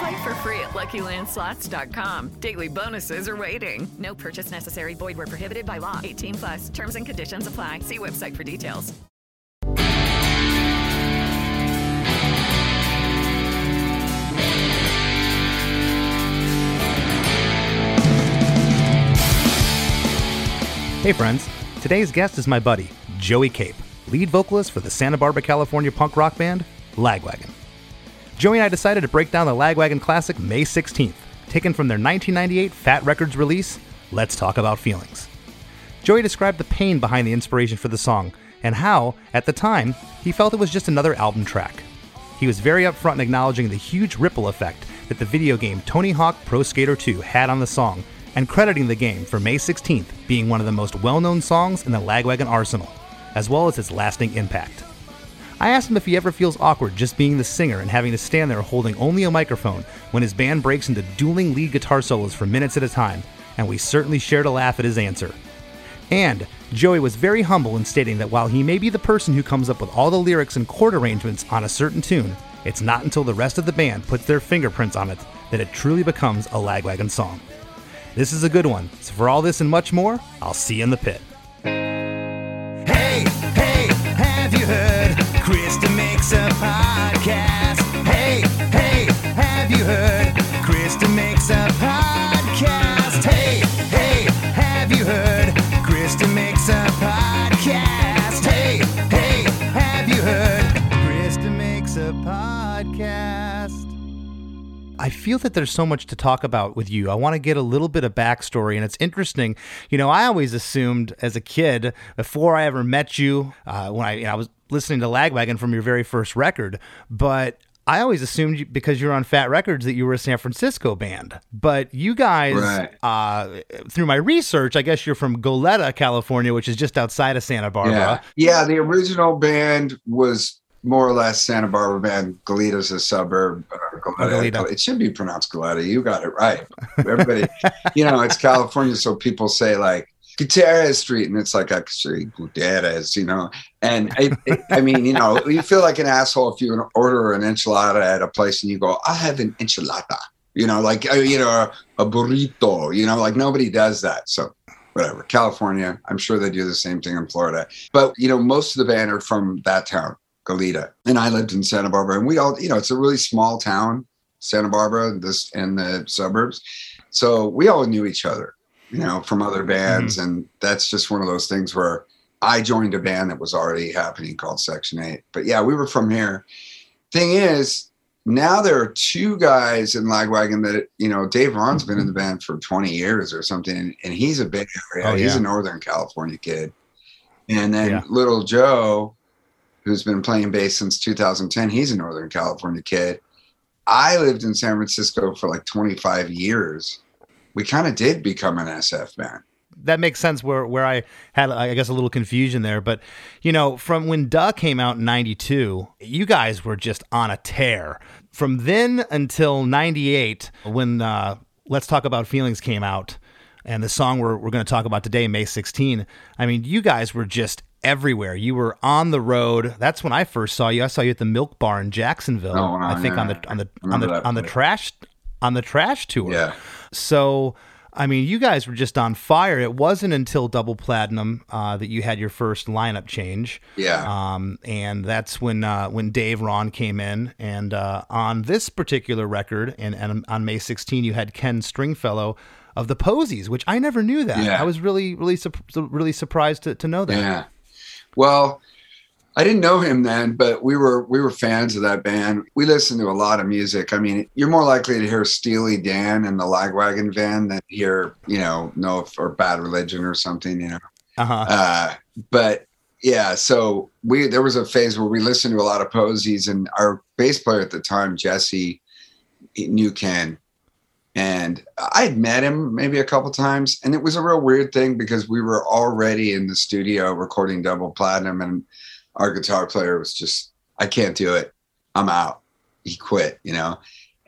Play for free at LuckyLandSlots.com. Daily bonuses are waiting. No purchase necessary. Void were prohibited by law. 18 plus. Terms and conditions apply. See website for details. Hey, friends. Today's guest is my buddy, Joey Cape, lead vocalist for the Santa Barbara, California punk rock band, Lagwagon. Joey and I decided to break down the Lagwagon classic May 16th, taken from their 1998 Fat Records release, Let's Talk About Feelings. Joey described the pain behind the inspiration for the song and how, at the time, he felt it was just another album track. He was very upfront in acknowledging the huge ripple effect that the video game Tony Hawk Pro Skater 2 had on the song and crediting the game for May 16th being one of the most well known songs in the Lagwagon arsenal, as well as its lasting impact. I asked him if he ever feels awkward just being the singer and having to stand there holding only a microphone when his band breaks into dueling lead guitar solos for minutes at a time, and we certainly shared a laugh at his answer. And Joey was very humble in stating that while he may be the person who comes up with all the lyrics and chord arrangements on a certain tune, it's not until the rest of the band puts their fingerprints on it that it truly becomes a Lagwagon song. This is a good one. So for all this and much more, I'll see you in the pit. Hey, Chris DeMakes a podcast. Hey, hey, have you heard? Chris DeMakes a podcast. Hey, hey, have you heard? Chris DeMakes a podcast. Hey, hey, have you heard? Chris DeMakes a podcast. I feel that there's so much to talk about with you. I want to get a little bit of backstory, and it's interesting. You know, I always assumed as a kid, before I ever met you, uh, when I, you know, I was listening to Lagwagon from your very first record, but I always assumed you, because you're on Fat Records that you were a San Francisco band. But you guys, Right. uh, through my research, I guess you're from Goleta, California, which is just outside of Santa Barbara. Yeah. Yeah. The original band was more or less Santa Barbara band. Goleta's a suburb. Uh, Goleta. Goleta. It should be pronounced Goleta. You got it right. Everybody, you know, it's California. So people say like Gutierrez Street, and it's like I actually Gutierrez, you know. And I, I mean, you know, you feel like an asshole if you order an enchilada at a place and you go, I have an enchilada, you know, like, uh, you know, a burrito, you know, like nobody does that. So whatever, California, I'm sure they do the same thing in Florida. But, you know, most of the band are from that town, Goleta. And I lived in Santa Barbara and we all, you know, it's a really small town, Santa Barbara, this and the suburbs. So we all knew each other, you know, from other bands. Mm-hmm. And that's just one of those things where I joined a band that was already happening called Section 8. But yeah, we were from here. Thing is, now there are two guys in Lagwagon that, you know, Dave Raun's been in the mm-hmm. band for 20 years or something, and, he's a Bay Area, Oh, he's a Northern California kid. And then Yeah. little Joe, who's been playing bass since 2010, he's a Northern California kid. I lived in San Francisco for like 25 years. We kind of did become an SF band. that makes sense where where I had I guess a little confusion there but you know from when Duh came out in 92 you guys were just on a tear from then until 98 when uh, Let's Talk About Feelings came out and the song we're, we're going to talk about today May 16 I mean you guys were just everywhere you were on the road that's when I first saw you I saw you at the Milk Bar in Jacksonville Oh, I think on yeah. the on the on the on the trash on the trash tour Yeah. So, I mean, you guys were just on fire. It wasn't until Double Platinum uh, that you had your first lineup change. Yeah. Um, and that's when uh, when Dave Raun came in. And uh, on this particular record, and, and on May 16, you had Ken Stringfellow of the Posies, which I never knew that. Yeah. I was really, really, sup- really surprised to, to know that. Yeah. Well, I didn't know him then, but we were we were fans of that band. We listened to a lot of music. I mean, you're more likely to hear Steely Dan and the Lagwagon Van than hear, you know, No or Bad Religion or something, you know. Uh-huh. Uh, but yeah, so we there was a phase where we listened to a lot of posies, and our bass player at the time, Jesse, knew Ken, And I'd met him maybe a couple times, and it was a real weird thing because we were already in the studio recording double platinum, and our guitar player was just, I can't do it. I'm out. He quit, you know.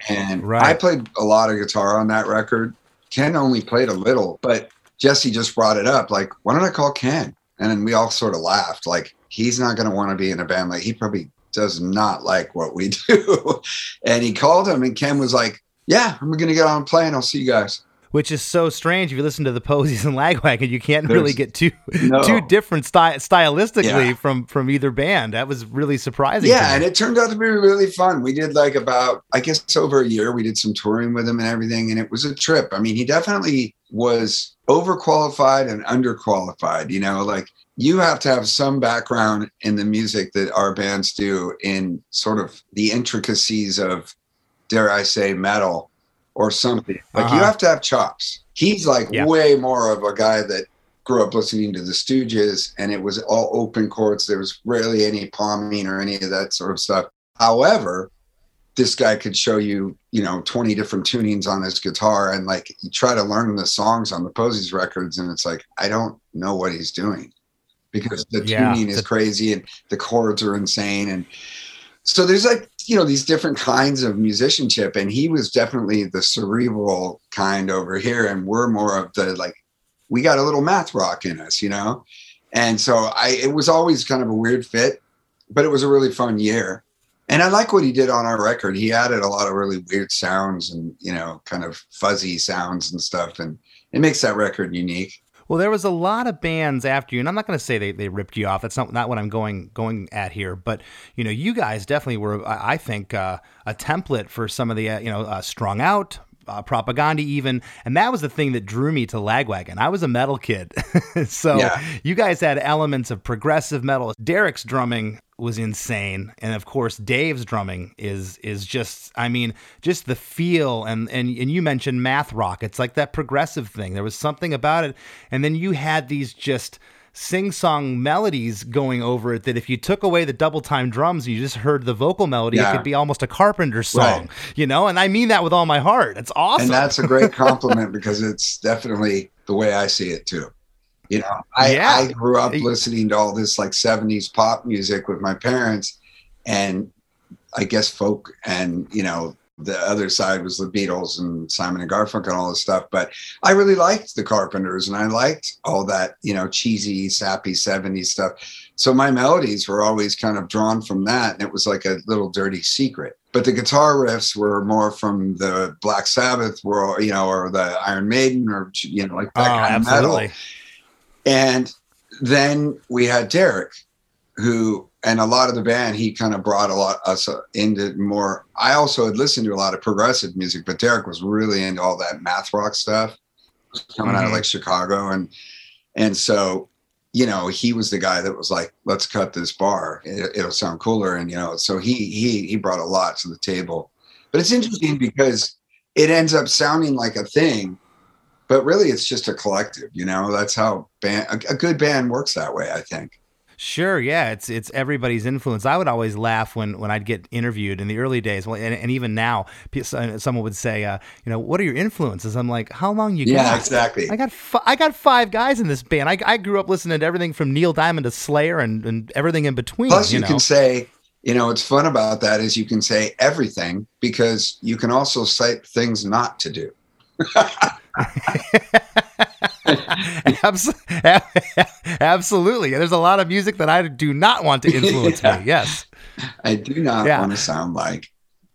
And Right. I played a lot of guitar on that record. Ken only played a little, but Jesse just brought it up. Like, why don't I call Ken? And then we all sort of laughed. Like, he's not going to want to be in a band. Like, he probably does not like what we do. and he called him, and Ken was like, Yeah, I'm going to get on and play, and I'll see you guys. Which is so strange. If you listen to the Posies and Lagwagon, you can't really get too No. too different sty- stylistically Yeah. from from either band. That was really surprising. Yeah, and it turned out to be really fun. We did like about, I guess, over a year. We did some touring with him and everything, and it was a trip. I mean, he definitely was overqualified and underqualified. You know, like you have to have some background in the music that our bands do in sort of the intricacies of, dare I say, metal or something. Like you Uh-huh. have to have chops. He's like Yeah. way more of a guy that grew up listening to the Stooges, and it was all open chords. There was rarely any palming or any of that sort of stuff. However, this guy could show you, you know, 20 different tunings on his guitar and like you try to learn the songs on the Posies records, and it's like, I don't know what he's doing because the Yeah, tuning is crazy and the chords are insane. And so there's like, you know, these different kinds of musicianship. And he was definitely the cerebral kind over here. And we're more of the like, we got a little math rock in us, you know? And so I, it was always kind of a weird fit, but it was a really fun year. And I like what he did on our record. He added a lot of really weird sounds and, you know, kind of fuzzy sounds and stuff. And it makes that record unique. Well, there was a lot of bands after you, and I'm not going to say they, they ripped you off. That's not not what I'm going going at here. But you know, you guys definitely were, I I think, uh, a template for some of the uh, you know uh, strung out. Uh, Propagandhi even and that was the thing that drew me to lagwagon i was a metal kid so Yeah. you guys had elements of progressive metal derek's drumming was insane. And of course dave's drumming is is just i mean just the feel and and and you mentioned math rock. It's like that progressive thing. There was something about it. And then you had these just sing-song melodies going over it that if you took away the double time drums and you just heard the vocal melody it could be almost a carpenter song Right. you know? And i mean that with all my heart. It's awesome. And that's a great compliment because it's definitely the way I see it too. You know, I, Yeah. I grew up listening to all this like 70s pop music with my parents and I guess folk and, you know, the other side was the Beatles and Simon and Garfunkel and all this stuff. But I really liked the Carpenters and I liked all that, you know, cheesy, sappy 70s stuff. So my melodies were always kind of drawn from that. And it was like a little dirty secret. But the guitar riffs were more from the Black Sabbath world, you know, or the Iron Maiden or, you know, like oh that kind of metal. And then we had Derek, who, and a lot of the band, he kind of brought a lot us into more. I also had listened to a lot of progressive music, but Derek was really into all that math rock stuff coming out of Mhm. like Chicago. And, and so, you know, he was the guy that was like, let's cut this bar. It, it'll sound cooler. And, you know, so he, he, he brought a lot to the table. But it's interesting because it ends up sounding like a thing, but really it's just a collective, you know, that's how band, a, a good band works that way, I think. Sure, yeah, it's it's everybody's influence. I would always laugh when when I'd get interviewed in the early days, well, and, and even now, someone would say, uh, you know, what are your influences? I'm like, how long you Yeah, got? exactly. I got f- I got five guys in this band. I, I grew up listening to everything from Neil Diamond to Slayer and, and everything in between. Plus, you, you know, can say, you know, what's fun about that is you can say everything because you can also cite things not to do. Abs- absolutely. There's a lot of music that I do not want to influence Yeah. me. Yes. I do not Yeah. want to sound like,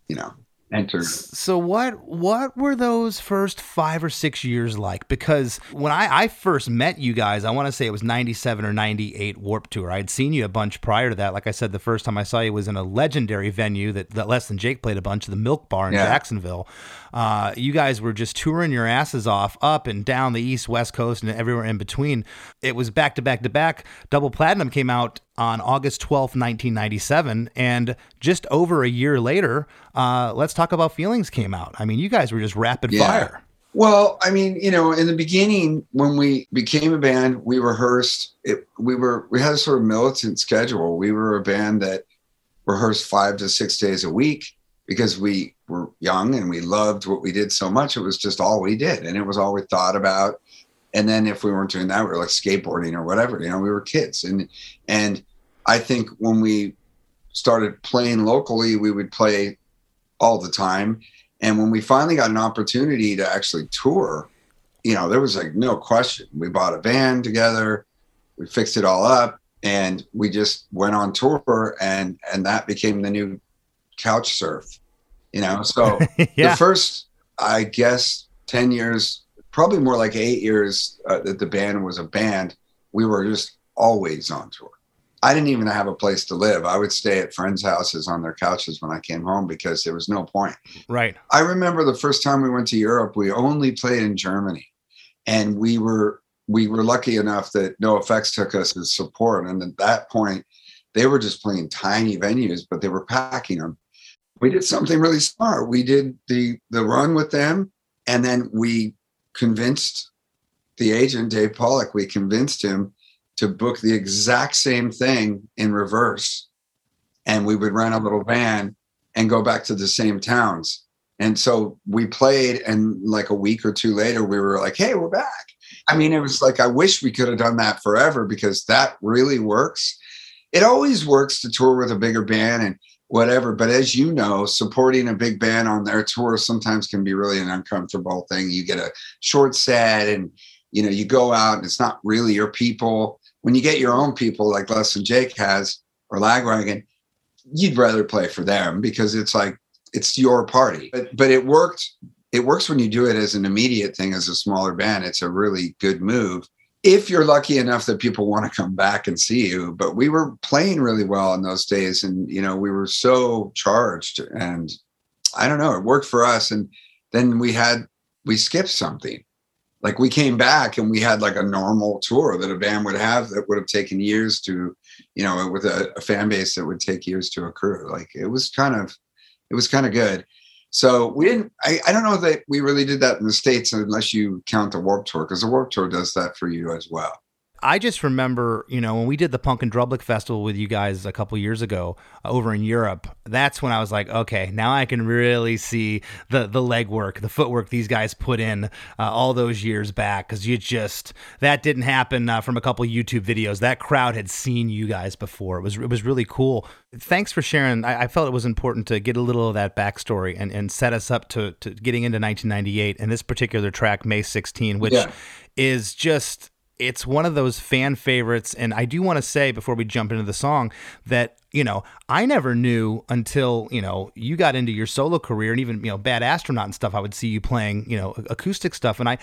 you know, enter. So what what were those first five or six years like? Because when I, I first met you guys, I want to say it was ninety seven or ninety eight Warped Tour. I'd seen you a bunch prior to that. Like I said, the first time I saw you was in a legendary venue that, that Less Than Jake played a bunch, the Milk Bar in Yeah. Jacksonville. Uh, you guys were just touring your asses off up and down the east, west coast, and everywhere in between. It was back to back to back. Double Platinum came out on August 12th, 1997. And just over a year later, uh, Let's Talk About Feelings came out. I mean, you guys were just rapid Yeah. fire. Well, I mean, you know, in the beginning, when we became a band, we rehearsed. It, we were we had a sort of militant schedule. We were a band that rehearsed five to six days a week, because we were young and we loved what we did so much. It was just all we did, and it was all we thought about. And then if we weren't doing that, we were like skateboarding or whatever. You know, we were kids, and and I think when we started playing locally, we would play all the time. And when we finally got an opportunity to actually tour, you know, there was like no question. We bought a van together, we fixed it all up, and we just went on tour, and and that became the new couch surf. You know, so Yeah. the first, I guess, ten years, probably more like eight years uh, that the band was a band, we were just always on tour. I didn't even have a place to live. I would stay at friends' houses on their couches when I came home because there was no point. Right. I remember the first time we went to Europe, we only played in Germany. And we were we were lucky enough that NOFX took us as support. And at that point, they were just playing tiny venues, but they were packing them. We did something really smart. We did the the run with them, and then we convinced the agent, Dave Pollock, we convinced him to book the exact same thing in reverse. And we would rent a little van and go back to the same towns. And so we played, and like a week or two later, we were like, hey, we're back. I mean, it was like, I wish we could have done that forever because that really works. It always works to tour with a bigger band and whatever. But as you know, supporting a big band on their tour sometimes can be really an uncomfortable thing. You get a short set and, you know, you go out and it's not really your people. When you get your own people like Less Than Jake has or Lagwagon, you'd rather play for them because it's like, it's your party. But, but it worked. It works when you do it as an immediate thing as a smaller band. It's a really good move if you're lucky enough that people want to come back and see you but we were playing really well in those days and you know we were so charged and i don't know it worked for us and then we had we skipped something like we came back and we had like a normal tour that a band would have that would have taken years to you know with a, a fan base that would take years to accrue like it was kind of it was kind of good so we didn't. I, I don't know that we really did that in the states unless you count the Warped Tour because the Warped Tour does that for you as well. I just remember, you know, when we did the Punk in Drublic Festival with you guys a couple years ago uh, over in Europe, that's when I was like, okay, now I can really see the the legwork, the footwork these guys put in uh, all those years back. Because you just that didn't happen uh, from a couple YouTube videos. That crowd had seen you guys before. It was it was really cool. Thanks for sharing. I, I felt it was important to get a little of that backstory and, and set us up to, to getting into 1998 and this particular track, May 16, which Yeah. is just it's one of those fan favorites and i do want to say before we jump into the song that you know i never knew until you know you got into your solo career and even you know bad astronaut and stuff i would see you playing you know acoustic stuff and i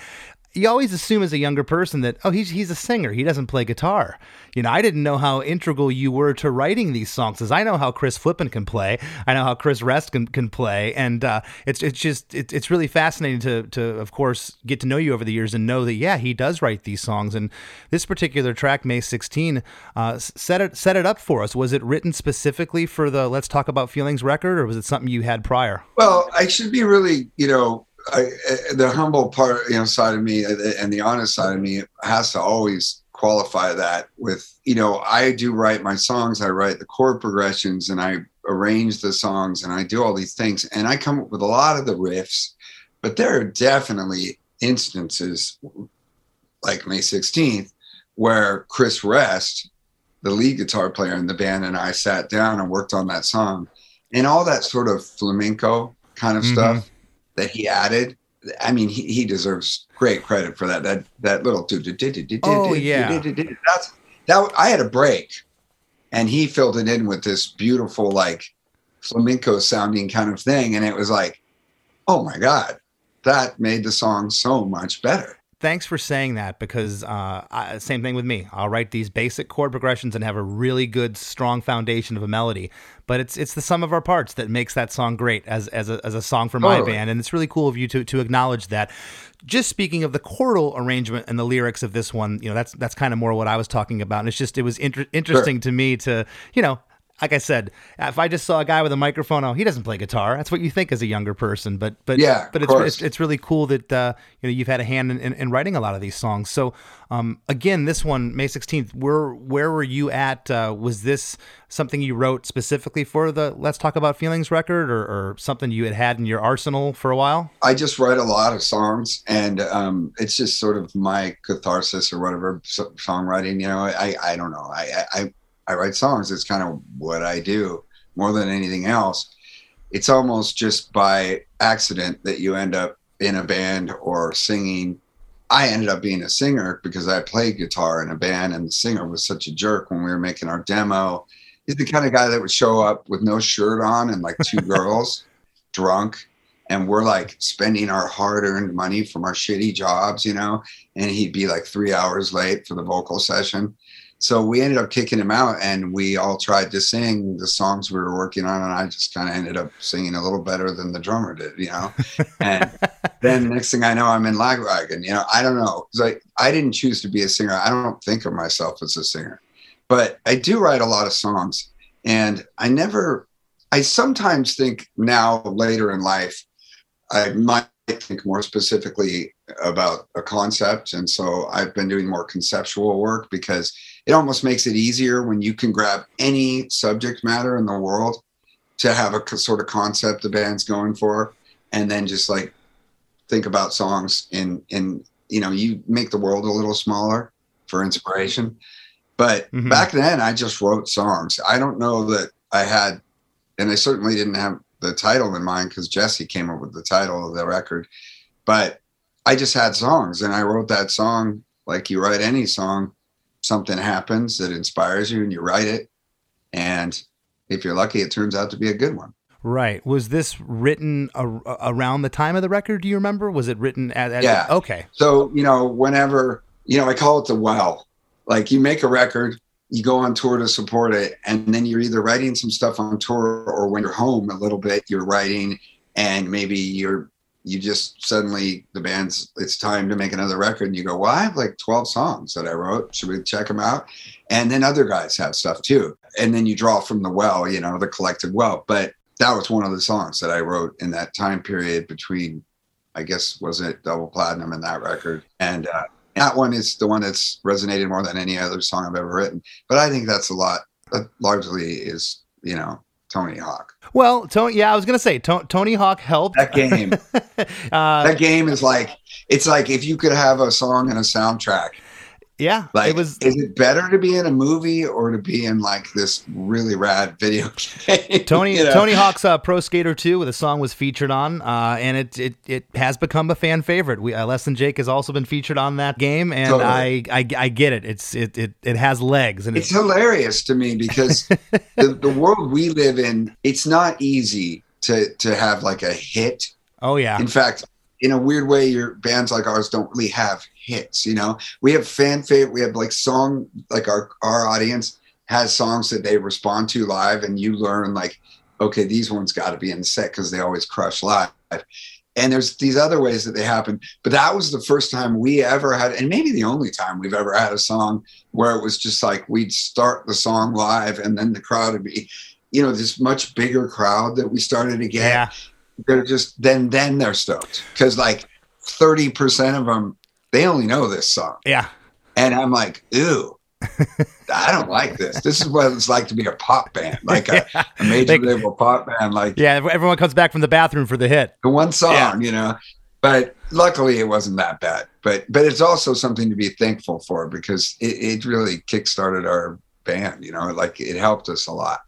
you always assume as a younger person that oh he's he's a singer. He doesn't play guitar. You know i didn't know how integral you were to writing these songs as i know how chris flippin can play. I know how chris rest can, can play. And uh, it's it's just it, it's really fascinating to to of course get to know you over the years and know that yeah he does write these songs. And this particular track may 16 uh, set it set it up for us. Was it written specifically for the let's talk about feelings record or was it something you had prior? Well, I should be really, you know, I, the humble part, you know, side of me and the honest side of me has to always qualify that with, you know, I do write my songs, I write the chord progressions, and I arrange the songs, and I do all these things, and I come up with a lot of the riffs, but there are definitely instances like May 16th where Chris Rest, the lead guitar player in the band, and I sat down and worked on that song. And all that sort of flamenco kind of Mhm. stuff that he added. I mean, he, he deserves great credit for that. That that little Oh, yeah. That's that. I had a break, and he filled it in with this beautiful, like flamenco sounding kind of thing, and it was like, oh my god, that made the song so much better. Thanks for saying that because uh, I, same thing with me. I'll write these basic chord progressions and have a really good, strong foundation of a melody. But it's it's the sum of our parts that makes that song great as as a, as a song for my Totally. band, and it's really cool of you to to acknowledge that. Just speaking of the chordal arrangement and the lyrics of this one, you know, that's that's kind of more what I was talking about, and it's just it was inter- interesting to me to you know like I said, if I just saw a guy with a microphone, oh, he doesn't play guitar. That's what you think as a younger person. But but Yeah, but it's, it's it's really cool that uh, you know you've had a hand in, in, in writing a lot of these songs. So um, again, this one, May sixteenth, where where were you at? Uh, was this something you wrote specifically for the Let's Talk About Feelings record, or, or something you had had in your arsenal for a while? I just write a lot of songs, and um, it's just sort of my catharsis or whatever so- songwriting. You know, I I don't know. I I I write songs. It's kind of what I do more than anything else. It's almost just by accident that you end up in a band or singing. I ended up being a singer because I played guitar in a band, and the singer was such a jerk when we were making our demo. He's the kind of guy that would show up with no shirt on and like two girls, drunk, and we're like spending our hard-earned money from our shitty jobs, you know, and he'd be like three hours late for the vocal session. So we ended up kicking him out, and we all tried to sing the songs we were working on, and I just kind of ended up singing a little better than the drummer did, you know. And then next thing I know, I'm in Lagwagon. You know, I don't know I I didn't choose to be a singer. I don't think of myself as a singer, but I do write a lot of songs, and I never. I sometimes think now later in life, I might think more specifically about a concept, and so I've been doing more conceptual work because it almost makes it easier when you can grab any subject matter in the world to have a sort of concept the band's going for, and then just like think about songs in in you know you make the world a little smaller for inspiration. But Mhm. back then i just wrote songs. I don't know that i had and i certainly didn't have the title in mind because jesse came up with the title of the record but i just had songs and i wrote that song like you write any song something happens that inspires you and you write it and if you're lucky it turns out to be a good one Right. Was this written a- around the time of the record? Do you remember? Was it written at? at Yeah. Okay. So, you know, whenever, you know, I call it the well. Like you make a record, you go on tour to support it, and then you're either writing some stuff on tour or when you're home a little bit, you're writing and maybe you're you just suddenly the band's it's time to make another record and you go, Well, I have like 12 songs that I wrote. Should we check them out? And then other guys have stuff too. And then you draw from the well, you know, the collective well. But that was one of the songs that I wrote in that time period between I guess was it double platinum in that record. And uh, that one is the one that's resonated more than any other song I've ever written. But I think that's a lot. That largely is you know Tony Hawk. Well, Tony. Yeah, I was gonna say to- Tony Hawk helped. That game. uh, that game is like it's like if you could have a song and a soundtrack. Yeah, Like, it was. is it better to be in a movie or to be in like this really rad video game? Tony You know? Tony Hawk's uh, Pro Skater 2, the song was featured on, uh, and it, it it has become a fan favorite. We uh, Less Than Jake has also been featured on that game, and I, I I get it. It's it it, it has legs, and it's it's, hilarious to me because the, the world we live in, it's not easy to to have like a hit oh yeah, In fact, in a weird way, your bands like ours don't really have hits. You know, we have fan favorite. We have like song, like our our audience has songs that they respond to live, and you learn like, okay, these ones got to be in the set because they always crush live. And there's these other ways that they happen, but that was the first time we ever had, and maybe the only time we've ever had a song where it was just like we'd start the song live, and then the crowd would be, you know, this much bigger crowd that we started to get yeah. they're just then then they're stoked because like 30% of them they only know this song Yeah, and i'm like ew i don't like this this is what it's like to be a pop band like a, a major Like- label pop band like yeah. Everyone comes back from the bathroom for the hit. the one song Yeah. you know but luckily it wasn't that bad but but it's also something to be thankful for because it, it really kickstarted our band you know like it helped us a lot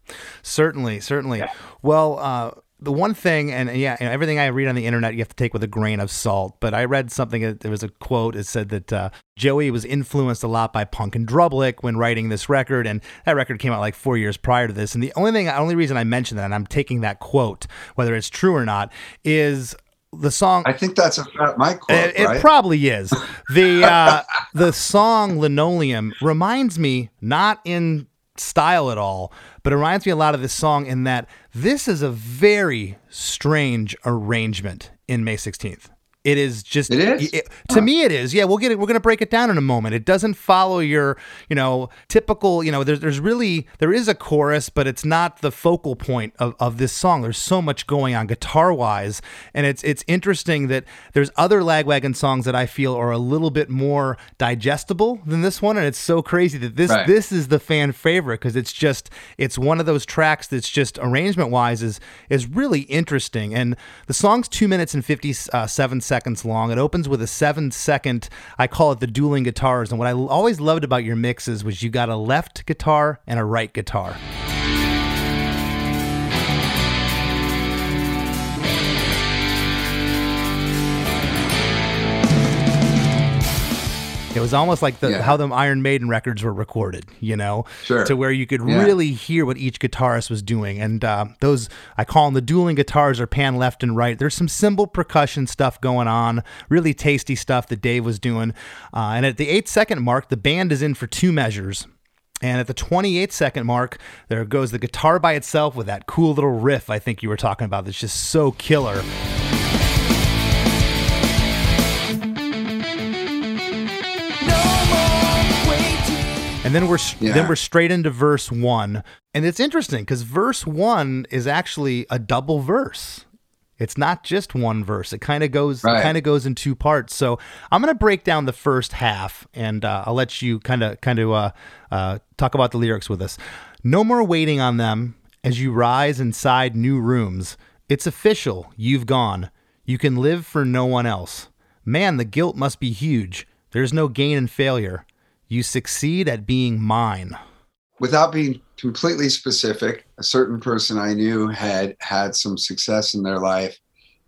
Certainly, certainly. Well, uh, the one thing, and yeah, you know, everything I read on the internet, you have to take with a grain of salt. But I read something. There was a quote. It said that uh, Joey was influenced a lot by Punk in Drublic when writing this record, and that record came out like four years prior to this. And the only thing, the only reason I mention that, and I'm taking that quote, whether it's true or not, is the song. i think that's a fat mike quote It, it right probably is. The uh, the song Linoleum reminds me not in style at all, but it reminds me a lot of this song in that this is a very strange arrangement in May 16th. It is just It is? it- to me it is. Yeah, we'll get it. We're going to break it down in a moment. It doesn't follow your, you know, typical, you know, there's there's really there is a chorus, but it's not the focal point of, of this song. There's so much going on guitar-wise, and it's it's interesting that there's other Lagwagon songs that I feel are a little bit more digestible than this one and it's so crazy that this Right. this is the fan favorite because it's just it's one of those tracks that's just arrangement wise is is really interesting and the song's two minutes and 57 uh, seconds long. It opens with a seven second i call it the dueling guitars. And what i always loved about your mixes was you got a left guitar and a right guitar It was almost like the Yeah. how the Iron Maiden records were recorded, you know, Sure. to where you could Yeah. really hear what each guitarist was doing. And uh, those, I call them the dueling guitars, are pan left and right. There's some cymbal percussion stuff going on, really tasty stuff that Dave was doing. Uh, and at the eight second mark, the band is in for two measures. And at the 28 second mark, there goes the guitar by itself with that cool little riff I think you were talking about that's just so killer. And then we're Yeah. then we're straight into verse one, and it's interesting because verse one is actually a double verse. It's not just one verse. It kind of goes Right. kind of goes in two parts. So I'm gonna break down the first half, and uh, I'll let you kind of kind of uh, uh, talk about the lyrics with us. No more waiting on them as you rise inside new rooms. It's official. You've gone. You can live for no one else. Man, the guilt must be huge. There's no gain in failure. You succeed at being mine. without being completely specific, a certain person I knew had had some success in their life.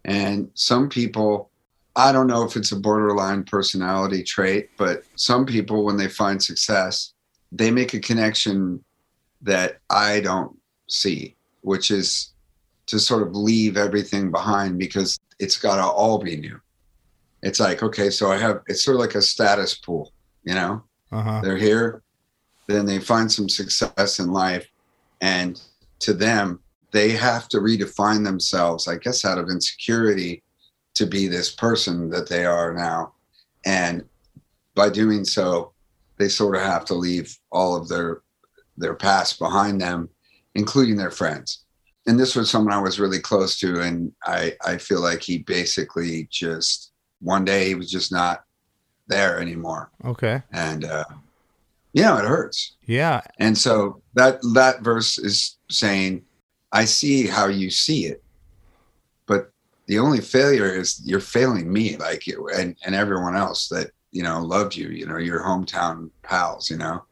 And some people, I don't know if it's a borderline personality trait, but some people, when they find success, they make a connection that I don't see, which is to sort of leave everything behind because it's got to all be new. It's like, okay, so I have, it's sort of like a status pool, you know? Uh huh. they're here. Then they find some success in life. And to them they have to redefine themselves i guess out of insecurity to be this person that they are now. And by doing so they sort of have to leave all of their their past behind them including their friends. And this was someone i was really close to and i i feel like he basically just one day he was just not there anymore Okay. and uh, you know it hurts. Yeah. And so that that verse is saying, "I see how you see it, but the only failure is you're failing me, like you and and everyone else that you know loved you. You know your hometown pals. You know."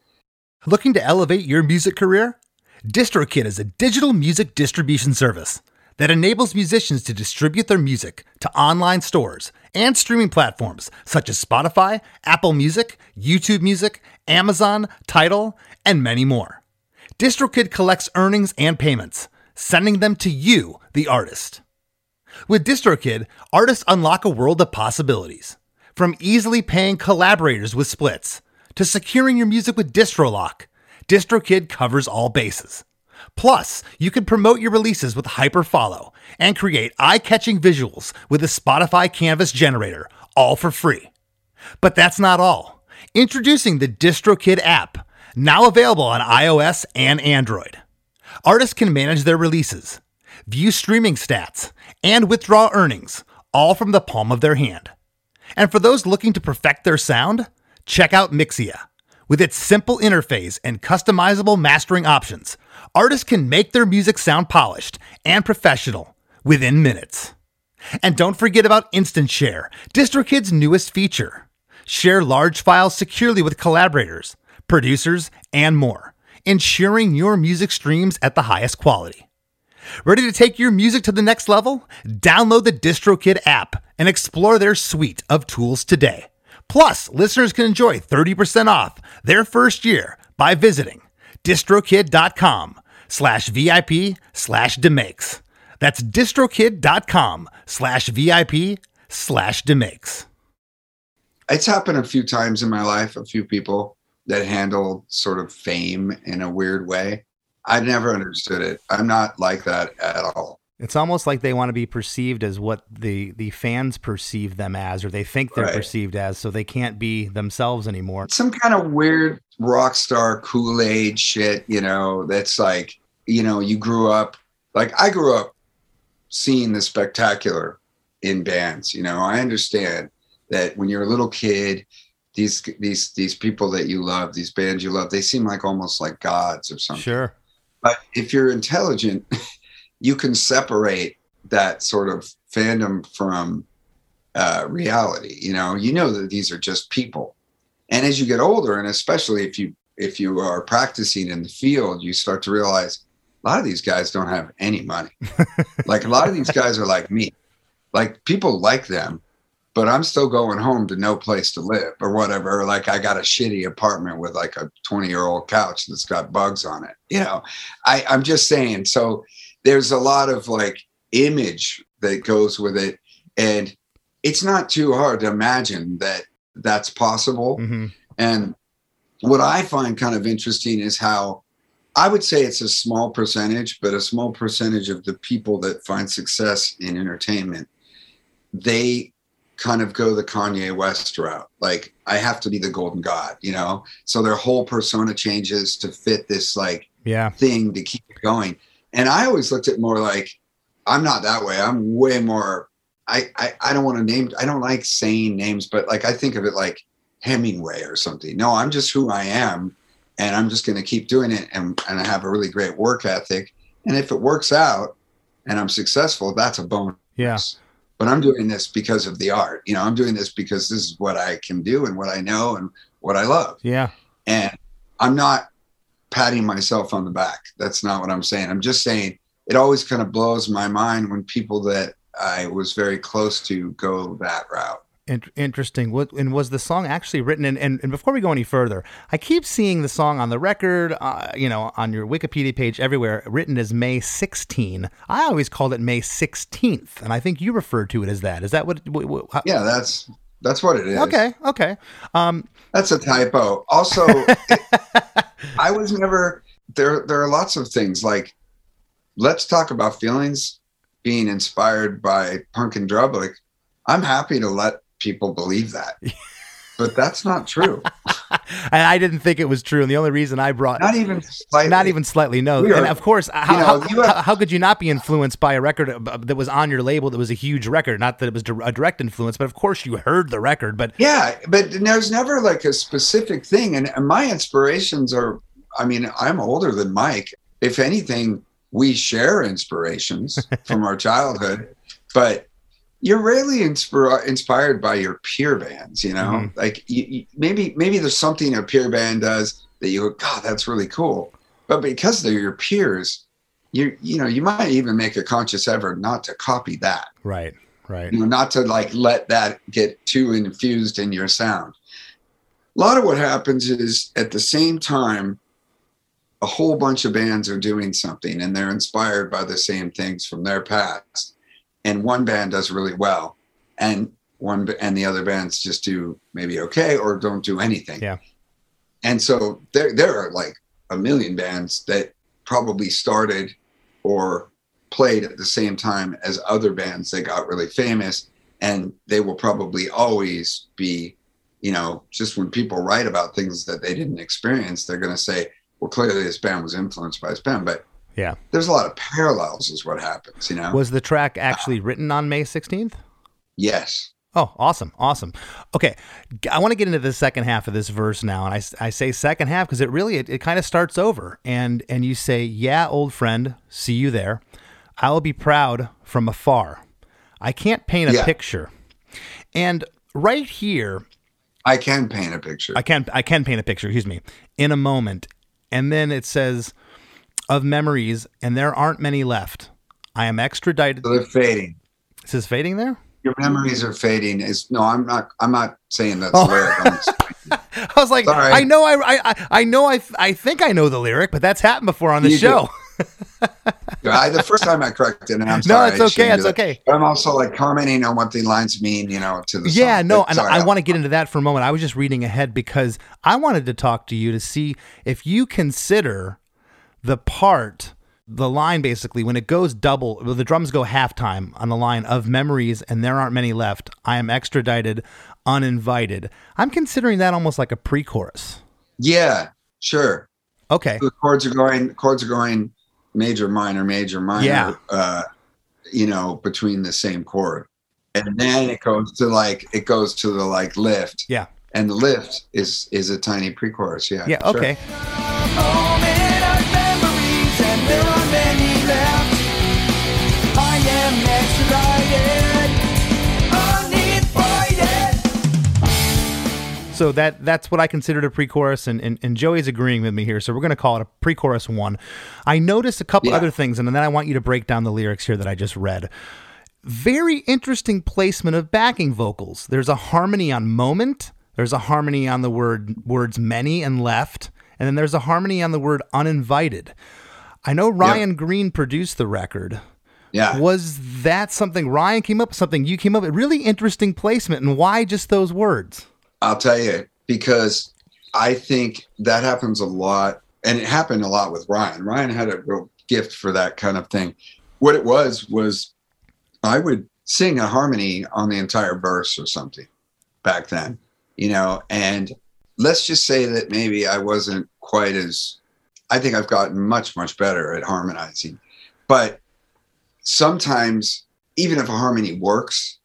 Looking to elevate your music career? DistroKid is a digital music distribution service that enables musicians to distribute their music to online stores and streaming platforms such as Spotify, Apple Music, YouTube Music, Amazon, Tidal, and many more. DistroKid collects earnings and payments, sending them to you, the artist. With DistroKid, artists unlock a world of possibilities. From easily paying collaborators with splits to securing your music with DistroLock, DistroKid covers all bases. Plus, you can promote your releases with Hyperfollow and create eye-catching visuals with the Spotify Canvas generator, all for free. But that's not all. Introducing the DistroKid app, now available on iOS and Android. Artists can manage their releases, view streaming stats, and withdraw earnings, all from the palm of their hand. And for those looking to perfect their sound, check out Mixea. With its simple interface and customizable mastering options, artists can make their music sound polished and professional within minutes. And don't forget about Instant Share, DistroKid's newest feature. Share large files securely with collaborators, producers, and more, ensuring your music streams at the highest quality. Ready to take your music to the next level? Download the DistroKid app and explore their suite of tools today. Plus, listeners can enjoy 30% off their first year by visiting distrokid.com slash VIP slash demakes. That's distrokid.com slash VIP slash demakes. It's happened a few times in my life. A few people that handled sort of fame in a weird way. I never understood it. I'm not like that at all. It's almost like they want to be perceived as what the the fans perceive them as, or they think they're Right. perceived as, so they can't be themselves anymore. some kind of weird rock star Kool Aid shit, you know, that's like, you know, you grew up, like I grew up seeing the spectacular in bands, you know, I understand that when you're a little kid, these, these, these people that you love, these bands you love, they seem like almost like gods or something. Sure. But if you're intelligent, you can separate that sort of fandom from uh, reality. You know, you know that these are just people. And as you get older, and especially if you if you are practicing in the field, you start to realize a lot of these guys don't have any money. like a lot of these guys are like me. Like people like them, but I'm still going home to no place to live or whatever. Like I got a shitty apartment with like a 20 year old couch that's got bugs on it. You know, I, I'm just saying. So there's a lot of like image that goes with it. And it's not too hard to imagine that that's possible. hmm And what I find kind of interesting is how I would say it's a small percentage, but a small percentage of the people that find success in entertainment, they kind of go the Kanye West route. Like, I have to be the golden god, you know? So their whole persona changes to fit this like Yeah. thing to keep it going. And I always looked at more like, I'm not that way. I'm way more. I I, I don't want to name. I don't like saying names, but like I think of it like Hemingway or something. No, I'm just who I am, and I'm just going to keep doing it. And and I have a really great work ethic. And if it works out, and I'm successful, that's a bonus. Yeah. But I'm doing this because of the art. You know, I'm doing this because this is what I can do and what I know and what I love Yeah. and i'm not patting myself on the back that's not what i'm saying i'm just saying it always kind of blows my mind when people that i was very close to go that route In- interesting. What and was the song actually written? And, and and before we go any further, I keep seeing the song on the record, uh, you know, on your Wikipedia page everywhere, written as May 16. I always called it May 16th, and I think you referred to it as that. Is that what? what, what how- yeah that's that's what it is Okay. Okay. Um. that's a typo also i was never there there are lots of things like let's talk about feelings being inspired by punk in drublic i'm happy to let people believe that but that's not true And I didn't think it was true, and the only reason I brought not even slightly. not even slightly no are- and of course how, you know, how, have- how, how could you not be influenced by a record that was on your label that was a huge record not that it was a direct influence but of course you heard the record but Yeah, but there's never like a specific thing. And and my inspirations are, I mean, I'm older than Mike. If anything, we share inspirations from our childhood, but you're rarely inspir- inspired by your peer bands, you know? Mhm. Like you, you, maybe maybe there's something a peer band does that you go, God, that's really cool. But because they're your peers, you you know, you might even make a conscious effort not to copy that right right you know, not to like let that get too infused in your sound. A lot of what happens is at the same time, a whole bunch of bands are doing something and they're inspired by the same things from their past. And one band does really well, and one and the other bands just do maybe okay or don't do anything. Yeah. And so there there are like a million bands that probably started or played at the same time as other bands that got really famous and they will probably always be you know just when people write about things that they didn't experience they're going to say well clearly this band was influenced by this band but yeah there's a lot of parallels is what happens you know was the track uh, actually written on may 16th yes Oh, awesome. Awesome. Okay. I want to get into the second half of this verse now. And I, I say second half because it really, it, it kind of starts over. And, and you say, yeah, old friend, see you there. I will be proud from afar. I can't paint a Yeah. picture. And right here, i can paint a picture I can I can paint a picture, excuse me, in a moment. And then it says of memories, and there aren't many left. I am extradited. so they're fading Is this fading there? your memories are fading is no i'm not i'm not saying that's Oh. lyric. I was like, Sorry. I know, I, I, I know, I, I think I know the lyric, but that's happened before on the show. I, the first time i corrected and i'm sorry. No, it's okay, it's okay. but i'm also like commenting on what the lines mean you know to the yeah, song. no, But and sorry, I want to get into that for a moment. I was just reading ahead because I wanted to talk to you to see if you consider the part the line basically when it goes double, the drums go halftime on the line of memories, and there aren't many left. I am extradited, uninvited. I'm considering that almost like a pre-chorus. Yeah, sure. Okay. The chords are going. Chords are going major, minor, major, minor. Yeah. Uh, you know, between the same chord, and then it goes to like it goes to the like lift. Yeah. And the lift is is a tiny pre-chorus. Yeah. Yeah. sure. Okay. So that that's what I considered a pre-chorus, and, and, and Joey's agreeing with me here. So we're going to call it a pre-chorus one. I noticed a couple Yeah. other things, and then I want you to break down the lyrics here that I just read. Very interesting placement of backing vocals. There's a harmony on moment. There's a harmony on the word words many and left, and then there's a harmony on the word uninvited. I know Ryan Greene produced the record. Yeah. Was that something Ryan came up with? Something you came up with? Really interesting placement, and why just those words? I'll tell you because I think that happens a lot, and it happened a lot with Ryan. Ryan had a real gift for that kind of thing. What it was was I would sing a harmony on the entire verse or something back then, you know, and let's just say that maybe I wasn't quite as I think I've gotten much, much better at harmonizing. But sometimes, even if a harmony works,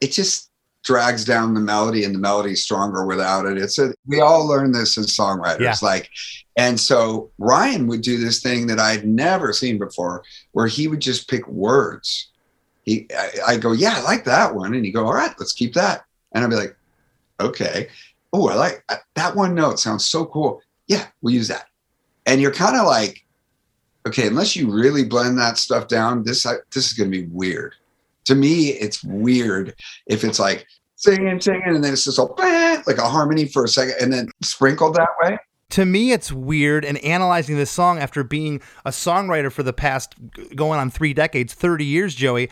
it just drags down the melody and the melody's stronger without it. It's a we all learn this as songwriters. Yeah. Like and so Ryan would do this thing that I'd never seen before where he would just pick words. He I, I go, Yeah, I like that one. And he go, All right, let's keep that. And I'd be like, Okay. Oh, I like uh, that one note sounds so cool. Yeah, we'll use that. And you're kind of like, okay, unless you really blend that stuff down, this uh, this is going to be weird. To me, it's weird if it's like singing, singing, and then it's just all like a harmony for a second, and then sprinkled that way. to me it's weird and analyzing this song after being a songwriter for the past going on three decades 30 years joey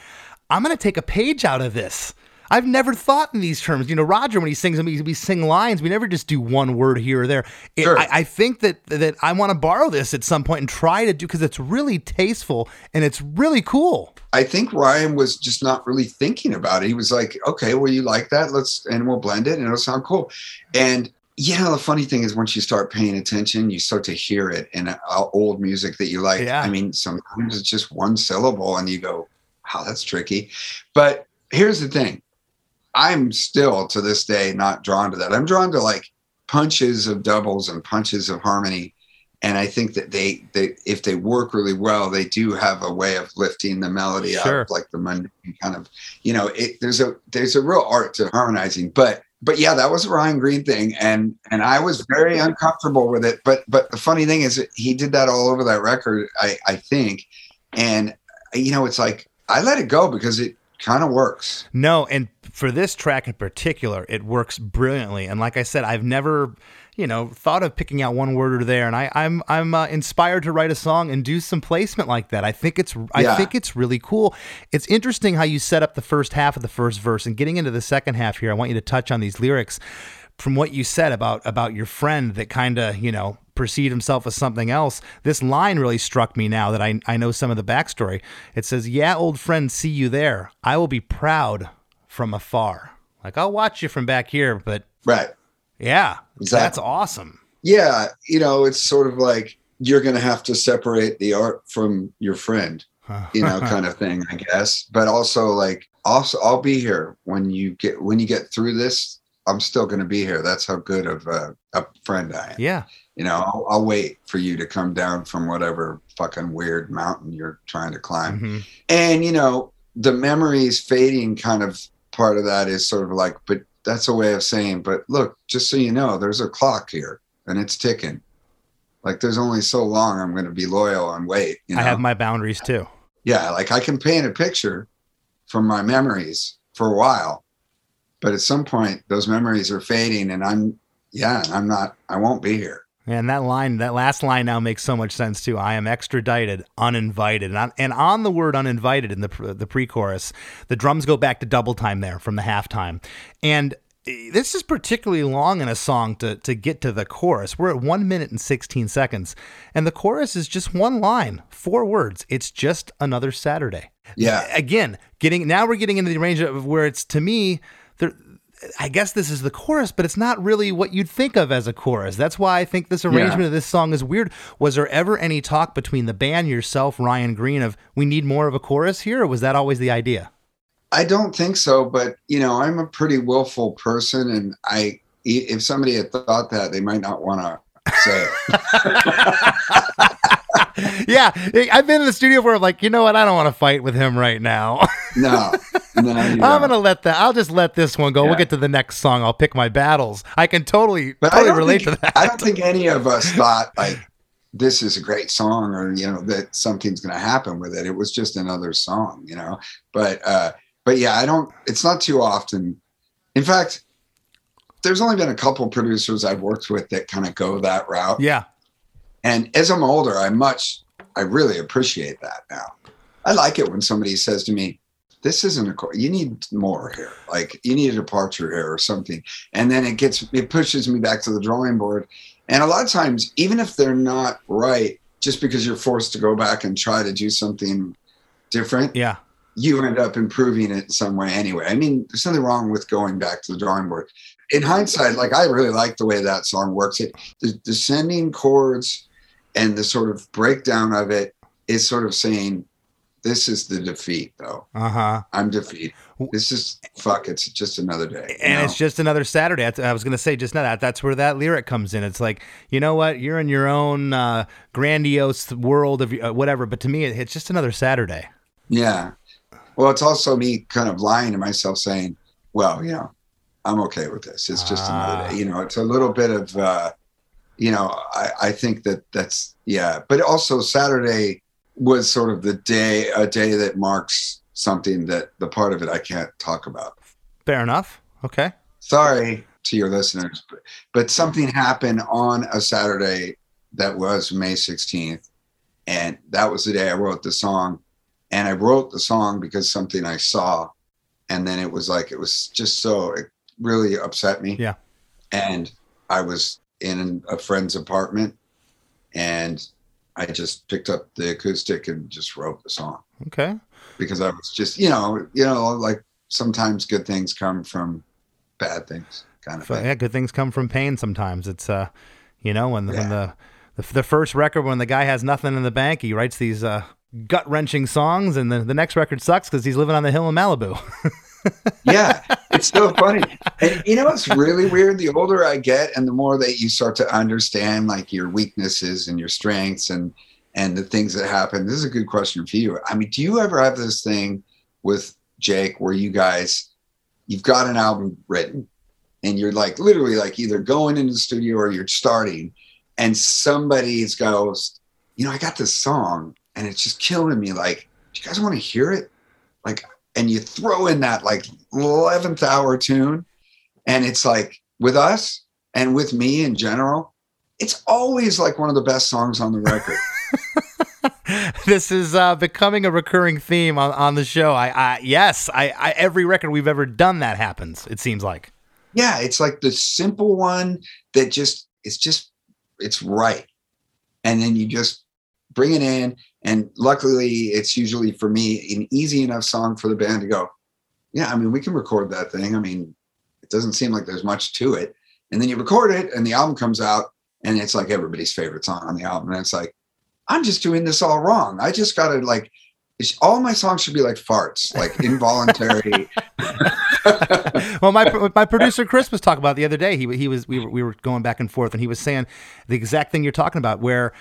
i'm going to take a page out of this i've never thought in these terms you know roger when he sings them we, we sing lines we never just do one word here or there It- Sure. I, I think that that i want to borrow this at some point and try to do because it's really tasteful and it's really cool I think Ryan was just not really thinking about it. He was like, okay, well, you like that? Let's, and we'll blend it and it'll sound cool. And, you know, the funny thing is once you start paying attention, you start to hear it in uh, old music that you like. Yeah. I mean, sometimes it's just one syllable and you go, wow, that's tricky. But here's the thing I'm still to this day not drawn to that. I'm drawn to like punches of doubles and punches of harmony. And I think that they, they, if they work really well, they do have a way of lifting the melody Sure. of like the mundane kind of, you know, it, there's a there's a real art to harmonizing. But but yeah, that was a Ryan Greene thing, and and I was very uncomfortable with it. But but the funny thing is, he did that all over that record, I I think, and you know, it's like I let it go because it kind of works. No, and for this track in particular, it works brilliantly. And like I said, I've never, you know, thought of picking out one word or there. And I, I'm I'm uh, inspired to write a song and do some placement like that. I think it's I Yeah. think it's really cool. It's interesting how you set up the first half of the first verse and getting into the second half here. I want you to touch on these lyrics from what you said about about your friend that kind of you know perceived himself as something else this line really struck me now that I, I know some of the backstory it says yeah old friend see you there i will be proud from afar like i'll watch you from back here but Right. yeah Exactly. that's awesome Yeah, you know, it's sort of like you're going to have to separate the art from your friend, you know, kind of thing, I guess. But also, like, also, I'll be here when you get when you get through this. I'm still going to be here. That's how good of a, a friend I am. yeah You know, I'll, I'll wait for you to come down from whatever fucking weird mountain you're trying to climb. Mhm. And you know, the memories fading kind of part of that is sort of like, but that's a way of saying, but look, just so you know, there's a clock here and it's ticking. Like there's only so long I'm going to be loyal and wait. You know? i have my boundaries too yeah, like I can paint a picture from my memories for a while, but at some point those memories are fading, and I'm yeah, I'm not. I won't be here. And that line, that last line now makes so much sense too. I am extradited, uninvited, and on, and on the word uninvited in the the pre-chorus, the drums go back to double time there from the halftime, and eh, this is particularly long in a song to, to get to the chorus. We're at one minute and 16 seconds, and the chorus is just one line, four words. It's just another Saturday. Yeah. Again, getting now we're getting into the range of where it's to me, there, I guess this is the chorus, but it's not really what you'd think of as a chorus. That's why I think this arrangement Yeah. of this song is weird. Was there ever any talk between the band, yourself, Ryan Greene, of we need more of a chorus here, or was that always the idea? I don't think so, but you know, I'm a pretty willful person, and I if somebody had thought that, they might not want to say it. yeah, I've been in the studio where I'm like, you know what? I don't want to fight with him right now. No, no, I'm gonna let that. I'll just let this one go. We'll get to the next song. I'll pick my battles. I can totally, But totally relate think, to that. I don't think any of us thought like this is a great song or you know that something's going to happen with it. It was just another song, you know. But uh but yeah, I don't it's not too often. In fact, there's only been a couple producers I've worked with that kind of go that route. yeah, And as I'm older, I much I really appreciate that now. I like it when somebody says to me, this isn't a you need more here like you need a departure here or something. And then it gets it pushes me back to the drawing board. And a lot of times even if they're not right just because you're forced to go back and try to do something different yeah, you end up improving it in some way anyway. I mean there's nothing wrong with going back to the drawing board. In hindsight like i really like the way that song works. It the descending chords and the sort of breakdown of it is sort of saying this is the defeat though uh huh. I'm defeated. This is fuck. It's just another day. And know? it's just another Saturday. I was gonna say just now that that's where that lyric comes in. It's like you know what, you're in your own uh, grandiose world of uh, whatever, but to me, it's just another Saturday. yeah. Well, it's also me kind of lying to myself, saying, "Well, you know, I'm okay with this. It's just Ah. another day." You know, it's a little bit of, uh, you know, I, I think that that's yeah. But also Saturday was sort of the day, a day that marks something that the part of it I can't talk about. Fair enough. Okay. sorry to your listeners, but, but something happened on a Saturday that was May 16th. And that was the day I wrote the song. And I wrote the song because something I saw. And then it was like, it was just so, it really upset me. Yeah. And I was in a friend's apartment and I just picked up the acoustic and just wrote the song Okay. because I was just, you know, you know, like sometimes good things come from bad things, kind of So, thing. yeah, good things come from pain. Sometimes it's uh, you know, when the, when the, the the first record when the guy has nothing in the bank, he writes these uh, gut wrenching songs, and the the next record sucks because he's living on the hill in Malibu. yeah, it's so funny. And you know, it's really weird. The older I get, and the more that you start to understand like your weaknesses and your strengths and and the things that happen. This is a good question for you. I mean, do you ever have this thing with Jake where you guys you've got an album written and you're like literally like either going into the studio or you're starting and somebody goes, you know, I got this song and it's just killing me. Like, do you guys want to hear it? Like, and you throw in that like 11th hour tune and it's like with us and with me in general it's always like one of the best songs on the record this is uh, becoming a recurring theme on, on the show. I, I yes, I, I every record we've ever done that happens. It seems like. yeah it's like the simple one that just it's just it's right and then you just bring it in and luckily it's usually for me an easy enough song for the band to go yeah i mean we can record that thing i mean it doesn't seem like there's much to it and then you record it and the album comes out and it's like everybody's favorite song on the album and it's like i'm just doing this all wrong i just gotta like it's, all my songs should be like farts like involuntary well, my my producer Chris was talking about the other day. He he was we were we were going back and forth, and he was saying the exact thing you're talking about. Where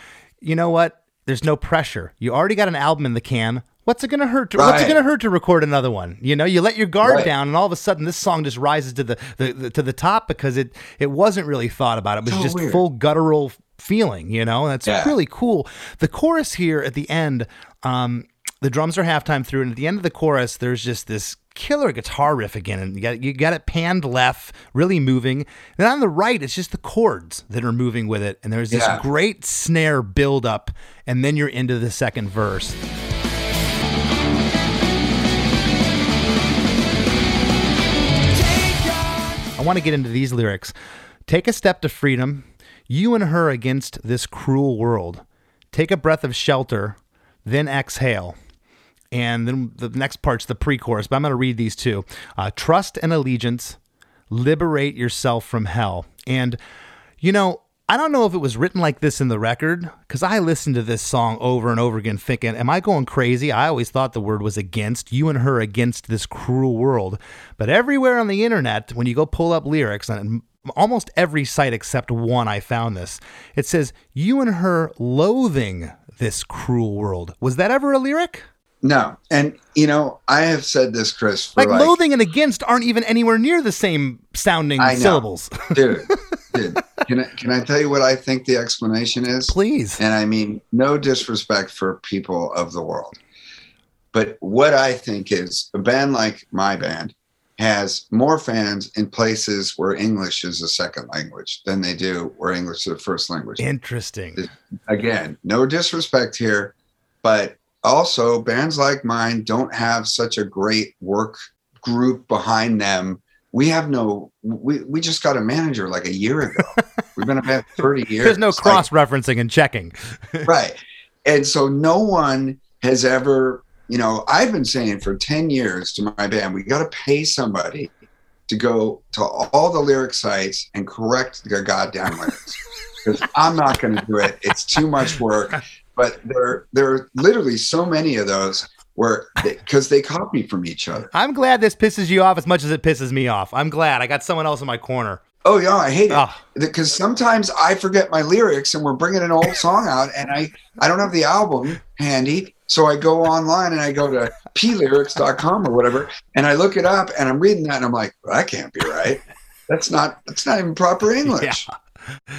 you know what, there's no pressure. You already got an album in the can. What's it gonna hurt? To, What's it gonna hurt to record another one? You know, you let your guard Right. down, and all of a sudden, this song just rises to the, the, the to the top because it it wasn't really thought about. It was So just weird. full guttural feeling. You know, that's Yeah. really cool. The chorus here at the end, um, the drums are halftime through, and at the end of the chorus, there's just this killer guitar riff again, and you got you got it panned left, really moving. Then on the right, it's just the chords that are moving with it, and there's this Yeah. great snare build up, and then you're into the second verse. I I want to get into these lyrics. Take a step to freedom, you and her against this cruel world. Take a breath of shelter, then exhale. And then the next part's the pre chorus, but I'm going to read these two. Uh, Trust and allegiance, liberate yourself from hell. And, you know, I don't know if it was written like this in the record because I listened to this song over and over again thinking, Am I going crazy? I always thought the word was against, you and her against this cruel world. But everywhere on the internet, when you go pull up lyrics, and almost every site except one, I found this, it says, You and her loathing this cruel world. Was that ever a lyric? No, and you know I have said this, Chris. For Like, loathing and against aren't even anywhere near the same sounding I syllables. dude, dude. Can I, can I tell you what I think the explanation is? Please. And I mean, no disrespect for people of the world. But what I think is a band like my band has more fans in places where English is a second language than they do where English is the first language. Interesting. Again, no disrespect here, but also bands like mine don't have such a great work group behind them. We have no we, we just got a manager like a year ago. We've been a band 30 years. There's no cross referencing and checking. right and so no one has ever you know i've been saying for 10 years to my band we got to pay somebody to go to all the lyric sites and correct the goddamn lyrics because i'm not going to do it it's too much work but there there are literally so many of those where because they copy from each other I'm glad this pisses you off as much as it pisses me off. I'm glad I got someone else in my corner. Oh yeah, I hate it Ah. because sometimes I forget my lyrics and we're bringing an old song out and I I don't have the album handy, so I go online and I go to plyrics.com or whatever and I look it up and I'm reading that and I'm like, well, that can't be right. That's not that's not even proper English.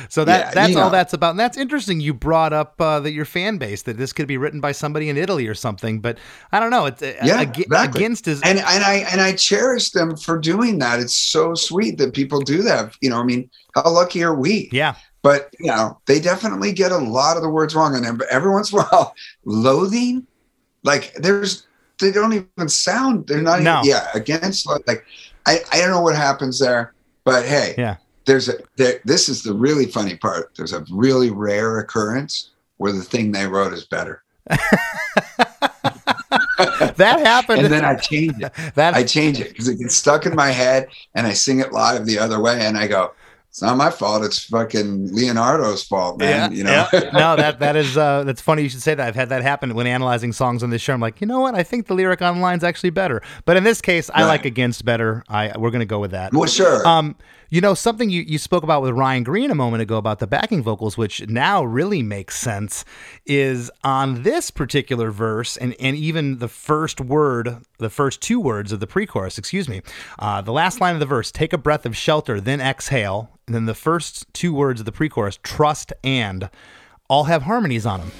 So that Yeah, that's you all that's about. And that's interesting. You brought up uh, that your fan base that this could be written by somebody in Italy or something. But I don't know. It's uh, Yeah, ag- exactly. against is And and I and I cherish them for doing that. It's so sweet that people do that. You know, I mean, how lucky are we? yeah. but you know they definitely get a lot of the words wrong and every once in a while loathing like there's they don't even sound they're not No. even yeah against like i i don't know what happens there but hey Yeah. There's a there, this is the really funny part there's a really rare occurrence where the thing they wrote is better That happened. and then i change it that i change it because it gets stuck in my head and i sing it live the other way and i go it's not my fault it's fucking leonardo's fault man you know yeah. no, that that is uh, that's funny. You should say that. I've had that happen when analyzing songs on this show. I'm like, you know what? I think the lyric online is actually better. But in this case, I Right. like against better. I we're gonna go with that. well sure Um, you know, something you, you spoke about with Ryan Greene a moment ago about the backing vocals, which now really makes sense, is on this particular verse and, and even the first word, the first two words of the pre chorus, excuse me, uh, the last line of the verse, take a breath of shelter, then exhale. And then the first two words of the pre chorus, trust and, all have harmonies on them.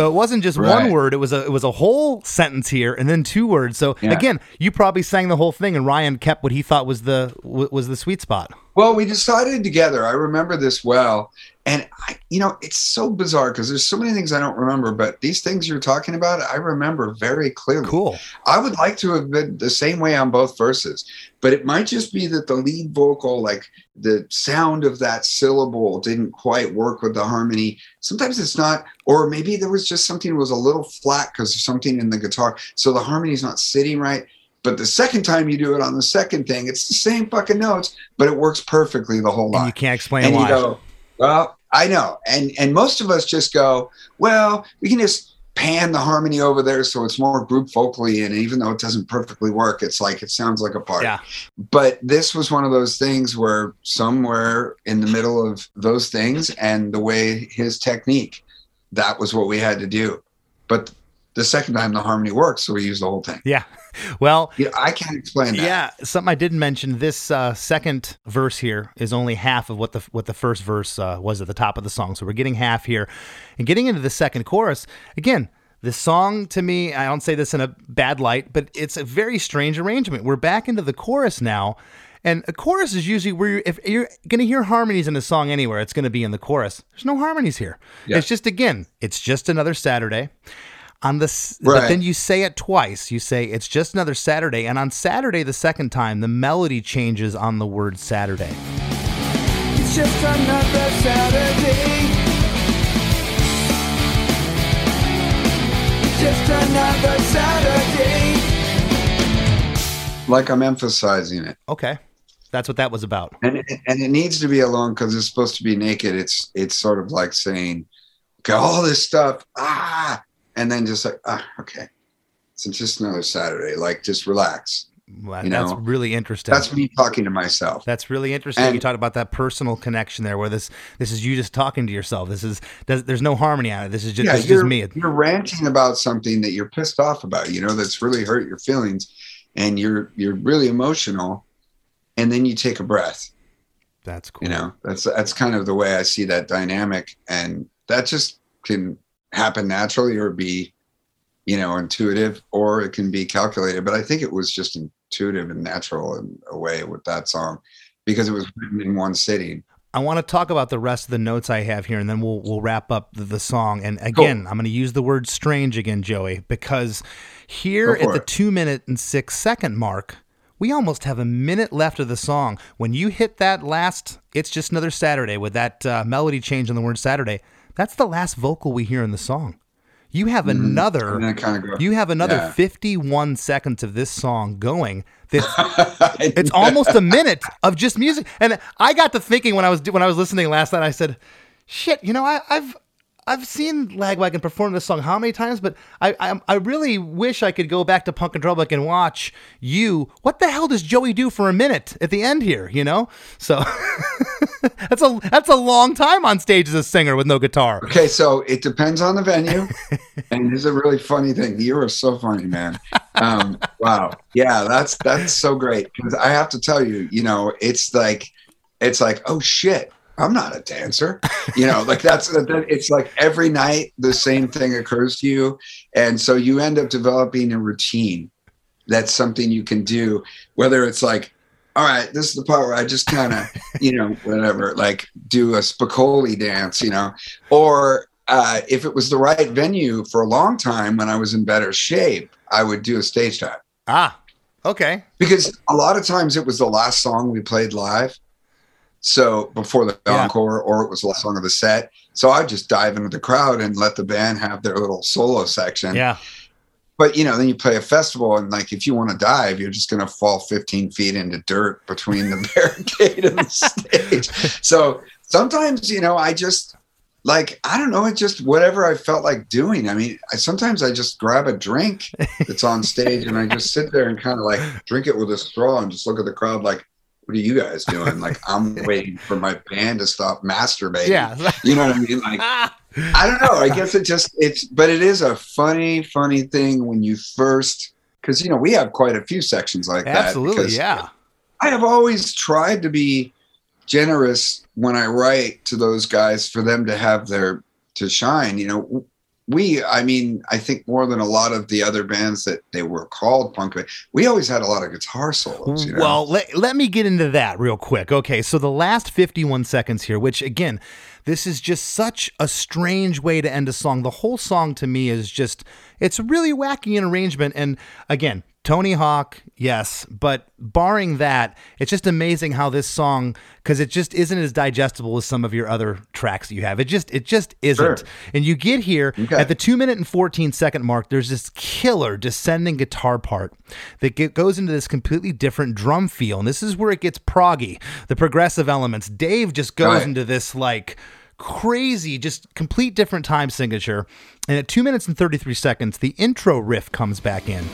So it wasn't just one word; it was a it was a whole sentence here, and then two words. So Yeah. again, you probably sang the whole thing, and Ryan kept what he thought was the was the sweet spot. Well, we decided together. I remember this well. And, I, you know, it's so bizarre because there's so many things I don't remember, but these things you're talking about, I remember very clearly. Cool. I would like to have been the same way on both verses, but it might just be that the lead vocal, like the sound of that syllable, didn't quite work with the harmony. Sometimes it's not, or maybe there was just something that was a little flat because something in the guitar. So the harmony's not sitting right. But the second time you do it on the second thing, it's the same fucking notes, but it works perfectly the whole And line you can't explain and why. you go, well, I know, and and most of us just go, well, we can just pan the harmony over there so it's more group vocally, and even though it doesn't perfectly work, it's like it sounds like a part. Yeah. But this was one of those things where somewhere in the middle of those things and the way his technique, that was what we had to do. But the second time the harmony worked, so we used the whole thing. yeah. Well, Yeah, I can't explain that. yeah. Something I didn't mention. This uh, second verse here is only half of what the what the first verse uh, was at the top of the song. So we're getting half here, and getting into the second chorus again. The song to me, I don't say this in a bad light, but it's a very strange arrangement. We're back into the chorus now, And a chorus is usually where you're, if you're going to hear harmonies in a song anywhere, it's going to be in the chorus. There's no harmonies here. Yeah. It's just again, it's just another Saturday. On this Right. but then you say it twice. You say it's just another Saturday, and on Saturday the second time, the melody changes on the word Saturday. It's just another Saturday. Just another Saturday. Like I'm emphasizing it. Okay, that's what that was about. and it, and it needs to be alone because it's supposed to be naked. It's it's sort of like saying, okay, all this stuff, ah, and then just like, ah, okay, so just another Saturday. Like, just relax. Well, You that's know, really interesting. That's me talking to myself. That's really interesting. And- you talked about that personal connection there, where this this is you just talking to yourself. This is there's no harmony on it. This is just, yeah, this you're, just me. you're ranting about something that you're pissed off about. You know, that's really hurt your feelings, and you're you're really emotional, and then you take a breath. That's cool. you know that's that's kind of the way i see that dynamic and that just can happen naturally or be you know intuitive or it can be calculated but i think it was just intuitive and natural in a way with that song because it was written in one sitting I want to talk about the rest of the notes I have here, and then we'll we'll wrap up the, the song. And again, I'm going to use the word strange again, Joey, because here at the two minute and six second mark, we almost have a minute left of the song. When you hit that last, it's just another Saturday with that uh, melody change in the word Saturday. That's the last vocal we hear in the song. You have another. Mm-hmm. And then kind of You have another Yeah. 51 seconds of this song going. It's almost a minute of just music. And I got to thinking when I was when I was listening last night. I said, "Shit, you know, I, I've I've seen Lagwagon perform this song how many times, but I, I I really wish I could go back to Punk in Drublic and watch you. What the hell does Joey do for a minute at the end here? You know, so that's a that's a long time on stage as a singer with no guitar. Okay, so it depends on the venue, and this is a really funny thing. You are so funny, man. Um, wow, yeah, that's that's so great because I have to tell you, you know, it's like, it's like, oh shit, I'm not a dancer, you know, like that's it's like every night the same thing occurs to you, and so you end up developing a routine. That's something you can do, whether it's like. All right, this is the part where I just kind of, you know, whatever, like do a Spicoli dance, you know, or uh, if it was the right venue for a long time when I was in better shape, I would do a stage dive Ah, okay. because a lot of times it was the last song we played live. So before the Yeah. encore, or it was the last song of the set. So I'd just dive into the crowd and let the band have their little solo section. Yeah, But you know, then you play a festival, and like if you want to dive, you're just going to fall 15 feet into dirt between the barricade and the stage. So sometimes, you know, I just like I don't know, it just whatever I felt like doing. I mean, I, sometimes I just grab a drink that's on stage, and I just sit there and kind of like drink it with a straw and just look at the crowd like. What are you guys doing? Like I'm waiting for my band to stop masturbating. yeah. You know what I mean? Like. I don't know. I guess it just it's but it is a funny, funny thing when you first because you know we have quite a few sections like that. Absolutely, yeah. I have always tried to be generous when I write to those guys for them to have their to shine. You know, we I mean I think more than a lot of the other bands that they were called punk. ba- We always had a lot of guitar solos. You know? Well, let, let me get into that real quick. Okay, so the last 51 seconds here, which again, this is just such a strange way to end a song. The whole song to me is just, it's really wacky in arrangement. And again, Tony Hawk, yes, but barring that, it's just amazing how this song, because it just isn't as digestible as some of your other tracks that you have. It just, it just isn't. Sure. And you get here Okay. at the two minute and 14 second mark, there's this killer descending guitar part that get, goes into this completely different drum feel. And this is where it gets proggy, the progressive elements. Dave just goes Right. into this like crazy, just complete different time signature. And at two minutes and 33 seconds, the intro riff comes back in.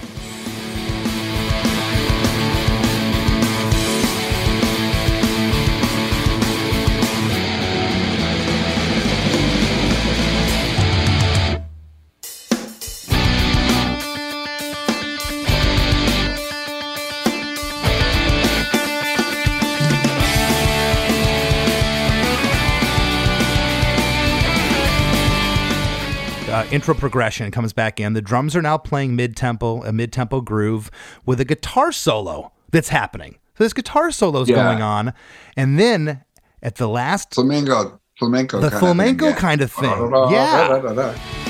Uh, intro progression comes back in. The drums are now playing mid tempo, a mid tempo groove with a guitar solo that's happening. So this guitar solo's Yeah. going on, and then at the last Flamenco, flamenco, the kind flamenco of thing, yeah. kind of thing. Yeah.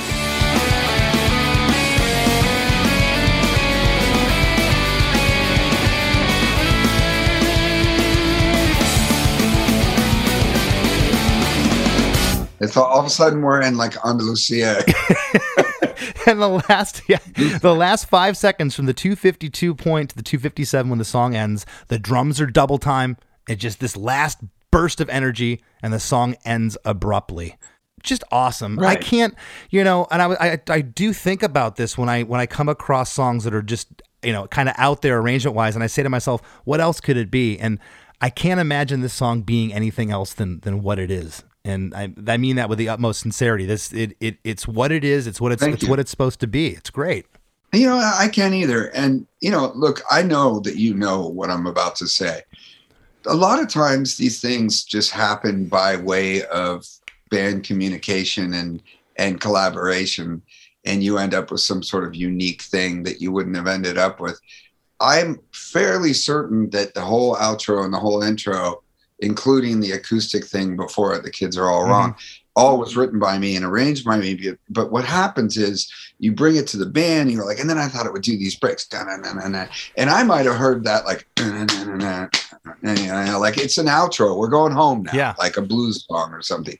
It's all, all of a sudden we're in like Andalusia. and the last yeah, the last five seconds from the 252 point to the 257 when the song ends, the drums are double time. It just this last burst of energy, and the song ends abruptly. Just awesome. I can't, you know, and I, I I do think about this when I when I come across songs that are just you know kind of out there arrangement wise, and I say to myself, what else could it be? And I can't imagine this song being anything else than than what it is. And I, I mean that with the utmost sincerity. This it, it it's what it is. It's what it's Thank it's you. what it's supposed to be. It's great. you know, I can't either. And, you know, look, I know that you know what I'm about to say. A lot of times these things just happen by way of band communication and and collaboration and you end up with some sort of unique thing that you wouldn't have ended up with. I'm fairly certain that the whole outro and the whole intro, including the acoustic thing before it, the kids are all wrong, all was written by me and arranged by me. But what happens is you bring it to the band, you're like, and then I thought it would do these breaks, and I might have heard that like, like it's an outro. We're going home now, Yeah. like a blues song or something.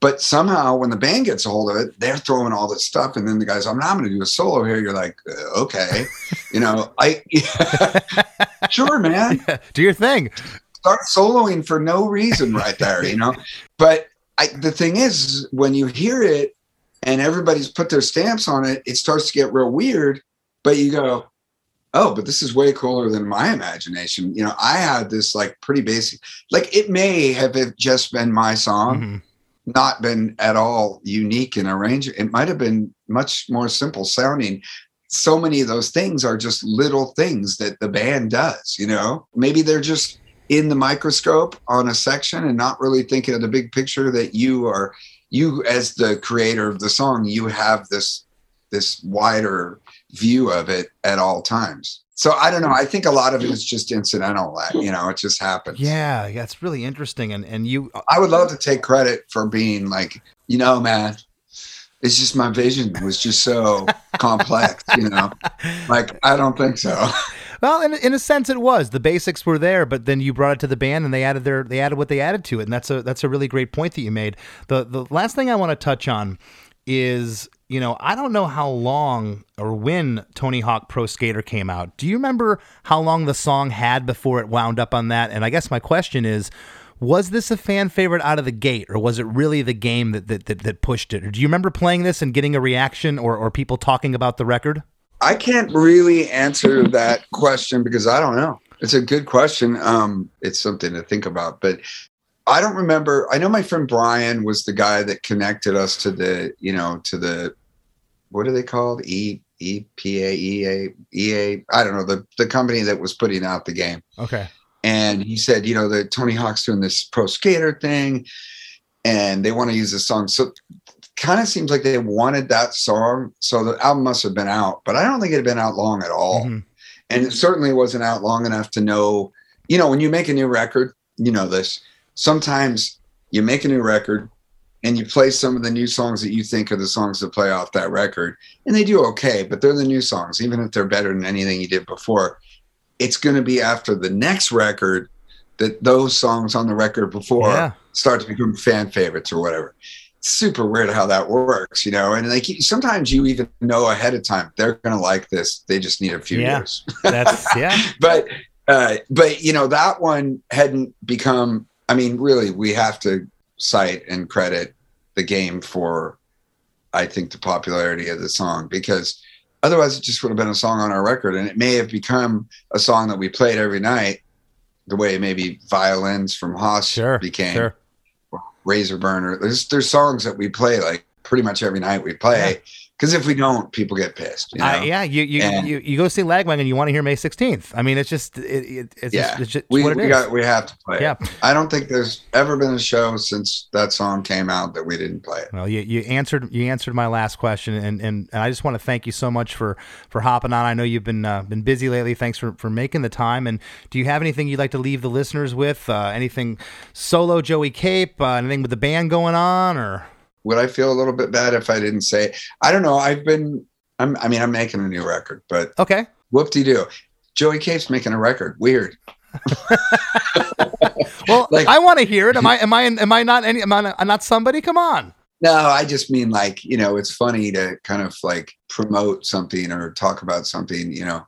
But somehow, when the band gets a hold of it, they're throwing all this stuff, and then the guys, I'm not going to do a solo here. You're like, uh, okay, you know, I sure, man Do your thing. Start soloing for no reason right there, you know. But I, the thing is, when you hear it and everybody's put their stamps on it, it starts to get real weird. But you go, oh, but this is way cooler than my imagination. You know, I had this like pretty basic, like it may have just been my song, Mhm. not been at all unique in arrangement. It might have been much more simple sounding. So many of those things are just little things that the band does, you know? Maybe they're just in the microscope on a section and not really thinking of the big picture that you are you as the creator of the song, you have this this wider view of it at all times. So I don't know. I think a lot of it is just incidental. That you know, it just happens. Yeah, yeah, it's really interesting. And and you, uh, I would love to take credit for being like, you know, man, it's just my vision was just so complex, you know. Like I don't think so. well, in in a sense, it was the basics were there, but then you brought it to the band, and they added their they added what they added to it, and that's a that's a really great point that you made. The the last thing I want to touch on is you know I don't know how long or when Tony Hawk Pro Skater came out. Do you remember how long the song had before it wound up on that? And I guess my question is. Was this a fan favorite out of the gate, or was it really the game that that, that, that pushed it? Or do you remember playing this and getting a reaction, or, or people talking about the record? I can't really answer that question because I don't know. It's a good question. Um, it's something to think about, but I don't remember. I know my friend Brian was the guy that connected us to the, you know, to the, what are they called? E E P A E A E A. I don't know the the company that was putting out the game. Okay. and he said, you know, that Tony Hawk's doing this pro skater thing, and they want to use this song. So, kind of seems like they wanted that song. So the album must have been out, but I don't think it had been out long at all, Mhm. and it certainly wasn't out long enough to know. You know, when you make a new record, you know this. Sometimes you make a new record. And you play some of the new songs that you think are the songs that play off that record, and they do okay, but they're the new songs, even if they're better than anything you did before it's going to be after the next record that those songs on the record before Yeah. start to become fan favorites or whatever. Super weird how that works, you know. And like sometimes you even know ahead of time they're going to like this. They just need a few Yeah. years. That's yeah. but uh, but you know that one hadn't become. I mean, really, we have to cite and credit the game for, I think, the popularity of the song because otherwise it just would have been a song on our record, and it may have become a song that we played every night, the way maybe violins from Hoss Sure. became Sure. Razor Burner. There's there's songs that we play like pretty much every night we play Because if we don't, people get pissed. You know? Uh, yeah, you you, And- you you go see Lagwagon, you want to hear May 16th. I mean, it's just it, it, it's, yeah. just, it's just we what it we got we have to play. Yeah. It. I don't think there's ever been a show since that song came out that we didn't play it. Well, you, you answered you answered my last question, and, and, and I just want to thank you so much for, for hopping on. I know you've been uh, been busy lately. Thanks for, for making the time. And do you have anything you'd like to leave the listeners with? Uh, anything solo Joey Cape? Uh, anything with the band going on? Or Would I feel a little bit bad if I didn't say? I don't know. I've been. I'm, I mean, I'm making a new record, but okay, whoop de doo. Joey Cape's making a record. Weird. well, Like- I want to hear it. Am I am I am I not any am I not, not somebody? Come on. No, I just mean like, you know, it's funny to kind of like promote something or talk about something, you know,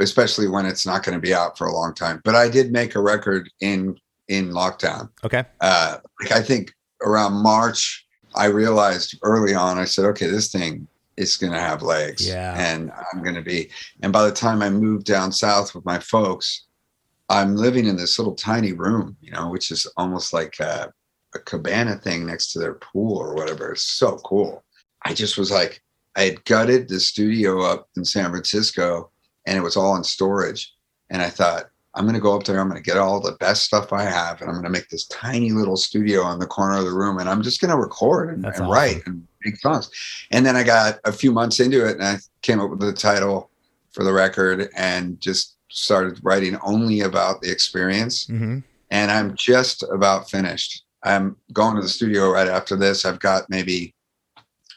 especially when it's not going to be out for a long time. But I did make a record in in lockdown. Okay. Uh like I think around March I realized early on I said, okay, this thing is going to have legs Yeah. and I'm going to be and by the time I moved down south with my folks, I'm living in this little tiny room, you know, which is almost like a, a cabana thing next to their pool or whatever. It's so cool. I just was like, I had gutted the studio up in San Francisco and it was all in storage. And I thought, I'm going to go up there. I'm going to get all the best stuff I have and I'm going to make this tiny little studio on the corner of the room and I'm just going to record and, and awesome. write and make songs. And then I got a few months into it and I came up with the title for the record and just started writing only about the experience hmm and I'm just about finished. I'm going to the studio right after this. I've got maybe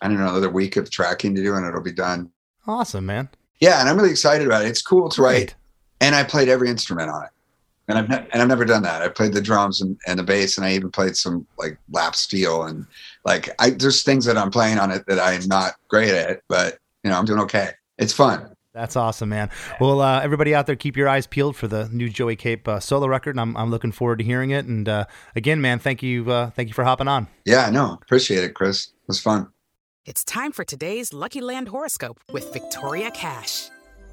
I don't know another week of tracking to do, and it'll be done. Awesome, man. Yeah, and I'm really excited about it. It's cool to Great. write, and I played every instrument on it. And I've ne- and I've never done that. I played the drums and, and the bass, and I even played some like lap steel and like I there's things that I'm playing on it that I'm not great at, but you know I'm doing okay. It's fun. That's awesome, man. Well, uh, everybody out there, keep your eyes peeled for the new Joey Cape uh, solo record, and I'm, I'm looking forward to hearing it. And uh, again, man, thank you, uh, thank you for hopping on. Yeah, no, appreciate it, Chris. It was fun. It's time for today's Lucky Land horoscope with Victoria Cash.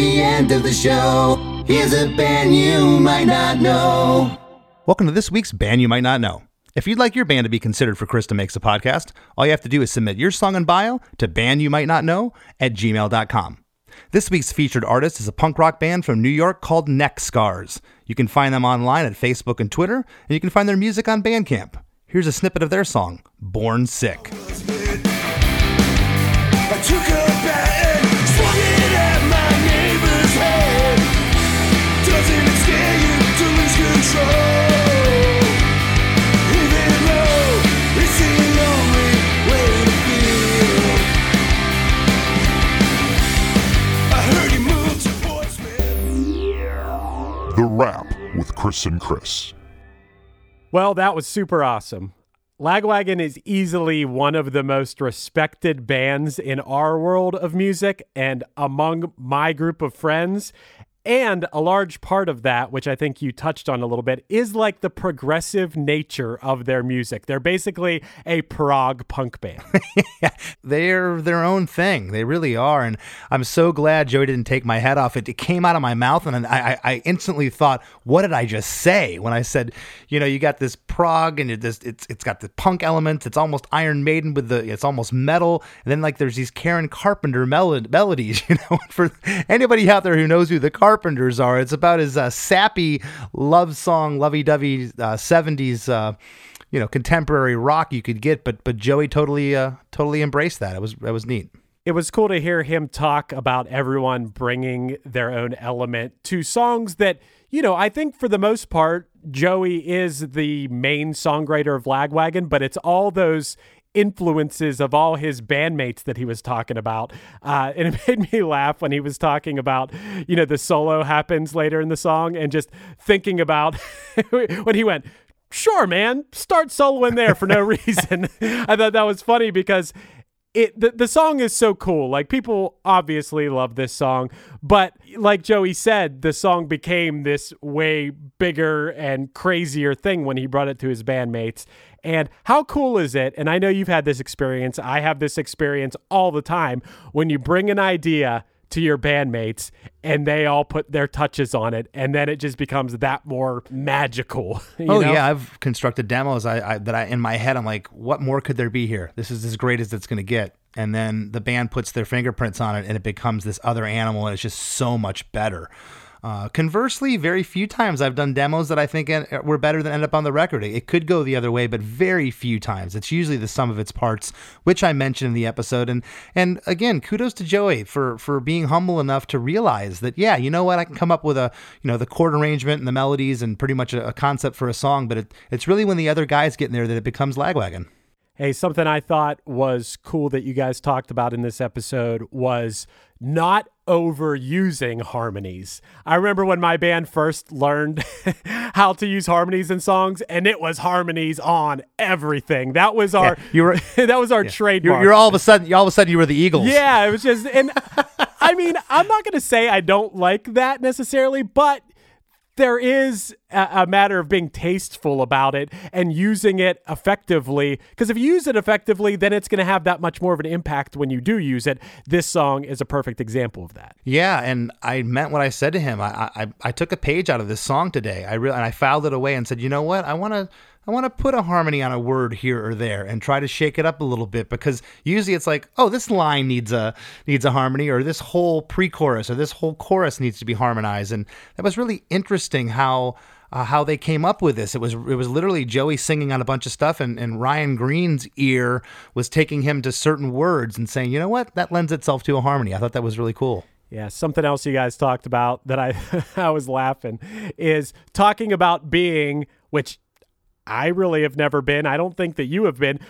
The end of the show, here's a band you might not know. Welcome to this week's Band You Might Not Know. If you'd like your band to be considered for Chris DeMakes a Podcast, all you have to do is submit your song and bio to bandyoumightnotknow at gmail.com. This week's featured artist is a punk rock band from New York called Neck Scars. You can find them online at Facebook and Twitter, and you can find their music on Bandcamp. Here's a snippet of their song, Born Sick. With Chris and Chris. Well, that was super awesome. Lagwagon is easily one of the most respected bands in our world of music and among my group of friends. And a large part of that, which I think you touched on a little bit, is like the progressive nature of their music. They're basically a prog punk band. They're their own thing. They really are. And I'm so glad Joey didn't take my head off. It, it came out of my mouth, and I, I, I instantly thought, what did I just say? When I said, you know, you got this prog and it just, it's it's got the punk elements. It's almost Iron Maiden with the, it's almost metal. And then like there's these Karen Carpenter melo- melodies, you know. For anybody out there who knows who the Carpenters are, it's about his uh, sappy love song, lovey-dovey uh, 70s. Uh, you know contemporary rock you could get but but joey totally uh totally embraced that it was that was neat it was cool to hear him talk about everyone bringing their own element to songs that, you know, I think for the most part, Joey is the main songwriter of Lagwagon, but it's all those influences of all his bandmates that he was talking about. Uh, and it made me laugh when he was talking about, you know, the solo happens later in the song and just thinking about when he went, Sure, man, start soloing there for no reason. I thought that was funny because it the, the song is so cool. Like people obviously love this song, but like Joey said, the song became this way bigger and crazier thing when he brought it to his bandmates. And how cool is it? And I know you've had this experience. I have this experience all the time when you bring an idea to your bandmates and they all put their touches on it and then it just becomes that more magical oh know? yeah i've constructed demos I, I, that i in my head i'm like what more could there be here this is as great as it's going to get and then the band puts their fingerprints on it and it becomes this other animal and it's just so much better uh, conversely, very few times I've done demos that I think were better than end up on the record. It could go the other way, but very few times. It's usually the sum of its parts, which I mentioned in the episode. And and again, kudos to Joey for for being humble enough to realize that yeah, you know what, I can come up with a you know the chord arrangement and the melodies and pretty much a, a concept for a song, but it, it's really when the other guys get in there that it becomes lagwagon. Hey, something I thought was cool that you guys talked about in this episode was not overusing harmonies. I remember when my band first learned how to use harmonies in songs, and it was harmonies on everything. That was our yeah, you were that was our yeah. trademark. You're, you're, all of a sudden all of a sudden you were the Eagles. Yeah, it was just and I mean I'm not gonna say I don't like that necessarily, but there is a, a, matter of being tasteful about it and using it effectively. Because if you use it effectively, then it's going to have that much more of an impact when you do use it. This song is a perfect example of that. Yeah, and I meant what I said to him. I I, I took a page out of this song today. I re- and I filed it away and said, you know what? I want to I want to put a harmony on a word here or there and try to shake it up a little bit because usually it's like, oh, this line needs a needs a harmony or this whole pre-chorus or this whole chorus needs to be harmonized. And that was really interesting how uh, how they came up with this. It was it was literally Joey singing on a bunch of stuff, and, and Ryan Greene's ear was taking him to certain words and saying, you know what, that lends itself to a harmony. I thought that was really cool. Yeah, something else you guys talked about that I I was laughing is talking about being, which I really have never been. I don't think that you have been,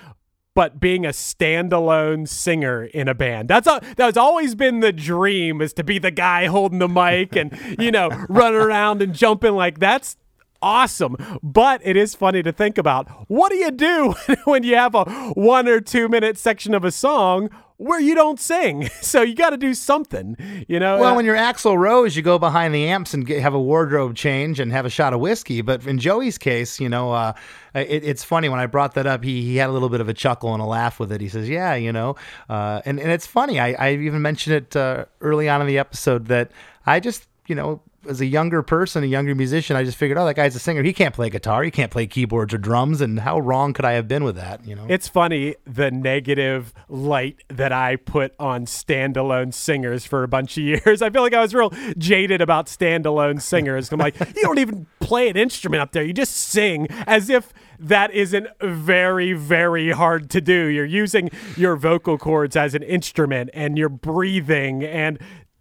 but being a standalone singer in a band. That's a, that's always been the dream is to be the guy holding the mic and you know running around and jumping like that's awesome. But it is funny to think about. What do you do when you have a 1 or 2 minute section of a song where you don't sing. So you got to do something, you know. Well, uh, when you're Axl Rose, you go behind the amps and get, have a wardrobe change and have a shot of whiskey. But in Joey's case, you know, uh, it, it's funny when I brought that up. He he had a little bit of a chuckle and a laugh with it. He says, "Yeah, you know," uh, and and it's funny. I I even mentioned it uh, early on in the episode that I just you know as a younger person, a younger musician, I just figured, oh, that guy's a singer. He can't play guitar. He can't play keyboards or drums. And how wrong could I have been with that? You know, it's funny the negative light that I put on standalone singers for a bunch of years. I feel like I was real jaded about standalone singers. I'm like, you don't even play an instrument up there. You just sing as if that isn't very, very hard to do. You're using your vocal cords as an instrument and you're breathing and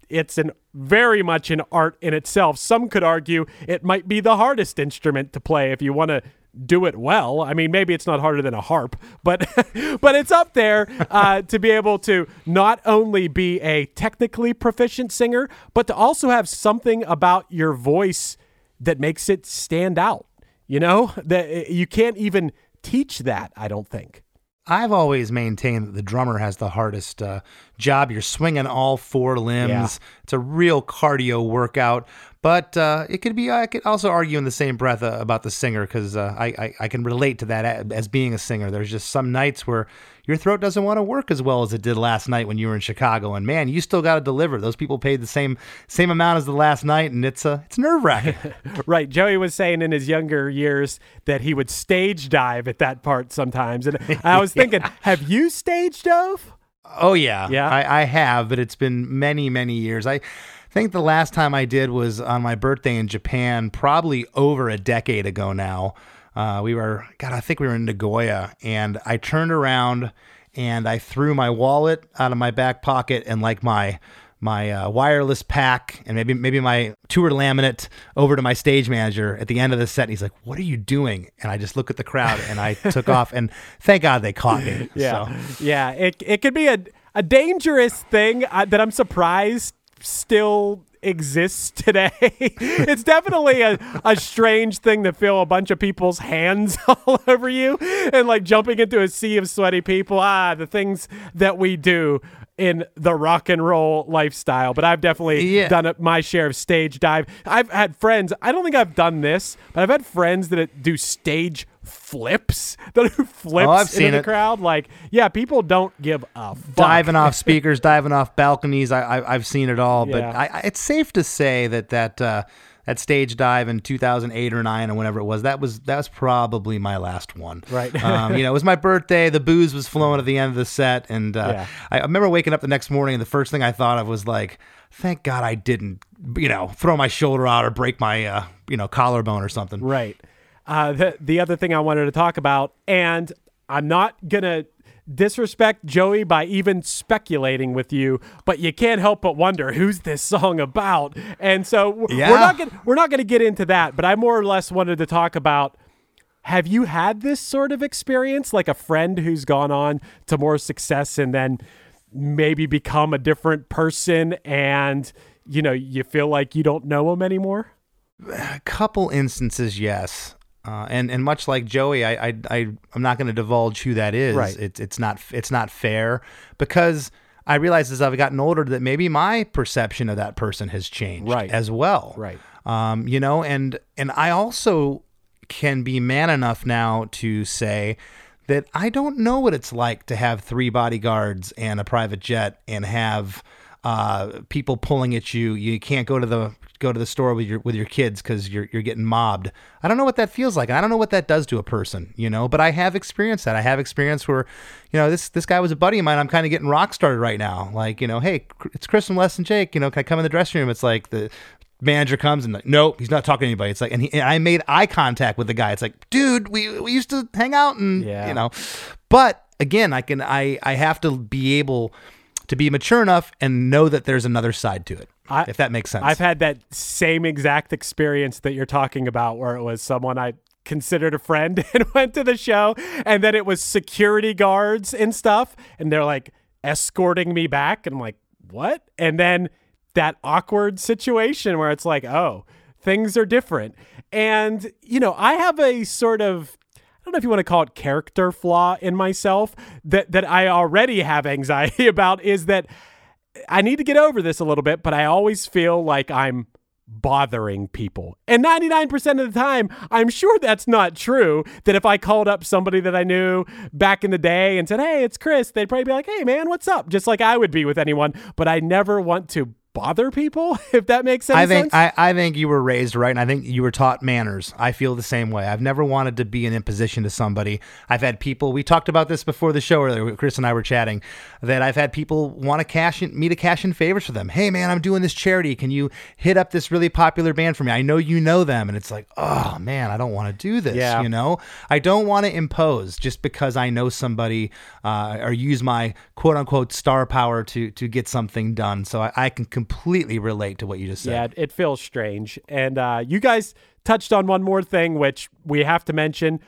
it's an very much an art in itself. Some could argue it might be the hardest instrument to play if you want to do it well. I mean, maybe it's not harder than a harp, but but it's up there uh, to be able to not only be a technically proficient singer, but to also have something about your voice that makes it stand out. You know that you can't even teach that. I don't think. I've always maintained that the drummer has the hardest uh, job. You're swinging all four limbs. Yeah. It's a real cardio workout. But uh, it could be. I could also argue in the same breath uh, about the singer because uh, I, I, I can relate to that as being a singer. There's just some nights where your throat doesn't want to work as well as it did last night when you were in Chicago, and man, you still got to deliver. Those people paid the same same amount as the last night, and it's uh, it's nerve wracking. right. Joey was saying in his younger years that he would stage dive at that part sometimes, and I was thinking, yeah. have you stage dove? Oh yeah, yeah. I, I have, but it's been many many years. I I think the last time I did was on my birthday in Japan, probably over a decade ago now. Uh, we were, God, I think we were in Nagoya, and I turned around and I threw my wallet out of my back pocket and like my my uh, wireless pack and maybe maybe my tour laminate over to my stage manager at the end of the set. And he's like, "What are you doing?" And I just look at the crowd and I took off. And thank God they caught me. Yeah, so. yeah. It it could be a a dangerous thing uh, that I'm surprised still exists today. it's definitely a, a strange thing to feel a bunch of people's hands all over you and like jumping into a sea of sweaty people. Ah, the things that we do in the rock and roll lifestyle. But I've definitely Yeah. done my share of stage dive. I've had friends, I don't think I've done this, but I've had friends that do stage flips that flips Oh, I've seen the it. crowd. Like, yeah, people don't give a fuck. diving off speakers, diving off balconies. I, I I've seen it all, but Yeah. I, I, it's safe to say that that uh, that stage dive in 2008 or nine or whenever it was that was that was probably my last one. Right. um, you know, it was my birthday. The booze was flowing at the end of the set, and uh, Yeah. I, I remember waking up the next morning, and the first thing I thought of was like. Thank God I didn't, you know, throw my shoulder out or break my, uh, you know, collarbone or something. Right. Uh, the the other thing I wanted to talk about, and I'm not gonna disrespect Joey by even speculating with you, but you can't help but wonder who's this song about. And so Yeah. we're not gonna we're not gonna get into that, but I more or less wanted to talk about. Have you had this sort of experience, like a friend who's gone on to more success and then maybe become a different person, and you know you feel like you don't know him anymore? a couple instances, yes. Uh, and and much like Joey, I I, I I'm not going to divulge who that is. Right. It's it's not it's not fair because I realize as I've gotten older that maybe my perception of that person has changed Right. as well. Right. Um, you know, and and I also can be man enough now to say that I don't know what it's like to have three bodyguards and a private jet and have uh, people pulling at you. You can't go to the go to the store with your with your kids because you're you're getting mobbed. I don't know what that feels like. I don't know what that does to a person, you know. But I have experienced that. I have experienced where, you know, this this guy was a buddy of mine. I'm kind of getting rock started right now. Like, you know, hey, it's Chris from Less Than Jake. You know, can I come in the dressing room? It's like the manager comes and like, nope, he's not talking to anybody. It's like, and, he, and I made eye contact with the guy. It's like, dude, we we used to hang out and Yeah. you know, but again, I can I I have to be able to be mature enough and know that there's another side to it. I- if that makes sense. I've had that same exact experience that you're talking about, where it was someone I considered a friend and went to the show, and then it was security guards and stuff, and they're like escorting me back, and I'm like, what? And then that awkward situation where it's like, oh, things are different, and you know, I have a sort of I don't know if you want to call it character flaw in myself that that I already have anxiety about is that I need to get over this a little bit, but I always feel like I'm bothering people. And 99% of the time, I'm sure that's not true. That if I called up somebody that I knew back in the day and said, Hey, it's Chris, they'd probably be like, Hey, man, what's up? Just like I would be with anyone. But I never want to bother people, if that makes any I think sense. I, I think you were raised right, and I think you were taught manners. I feel the same way. I've never wanted to be an imposition to somebody. I've had people. We talked about this before the show earlier. Chris and I were chatting that I've had people want to cash in, me to cash in favors for them. Hey man, I'm doing this charity. Can you hit up this really popular band for me? I know you know them, and it's like, oh man, I don't want to do this. Yeah. You know, I don't want to impose just because I know somebody uh, or use my quote unquote star power to to get something done. So I, I can completely relate to what you just said. Yeah, it feels strange. And uh, you guys touched on one more thing, which we have to mention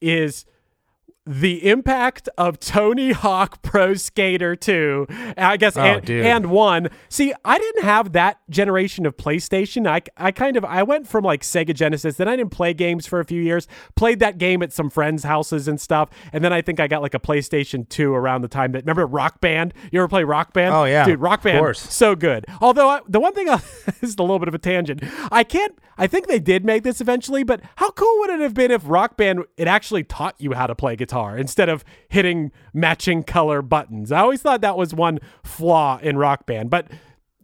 is the impact of Tony Hawk Pro Skater 2. I guess Oh, and, and 1. See, I didn't have that generation of PlayStation. I, I kind of I went from like Sega Genesis, then I didn't play games for a few years. Played that game at some friends' houses and stuff. And then I think I got like a PlayStation 2 around the time that remember Rock Band? You ever play Rock Band? Oh, yeah, Dude, Rock of Band course. so good. Although I, the one thing I, this is a little bit of a tangent. I can't. I think they did make this eventually, but how cool would it have been if Rock Band it actually taught you how to play guitar instead of hitting matching color buttons? I always thought that was one flaw in Rock Band. But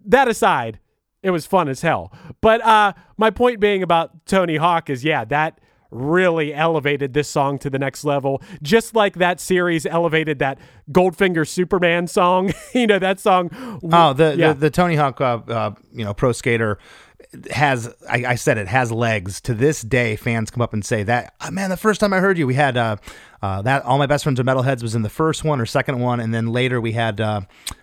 that aside, it was fun as hell. But uh, my point being about Tony Hawk is, yeah, that really elevated this song to the next level. Just like that series elevated that Goldfinger Superman song. you know that song. Oh, the, yeah. the the Tony Hawk, uh, uh, you know, pro skater has. I, I said it has legs. To this day, fans come up and say that. "Ah, man, the first time I heard you, we had uh, uh, that. All my best friends are metalheads was in the first one or second one, and then later we had uh,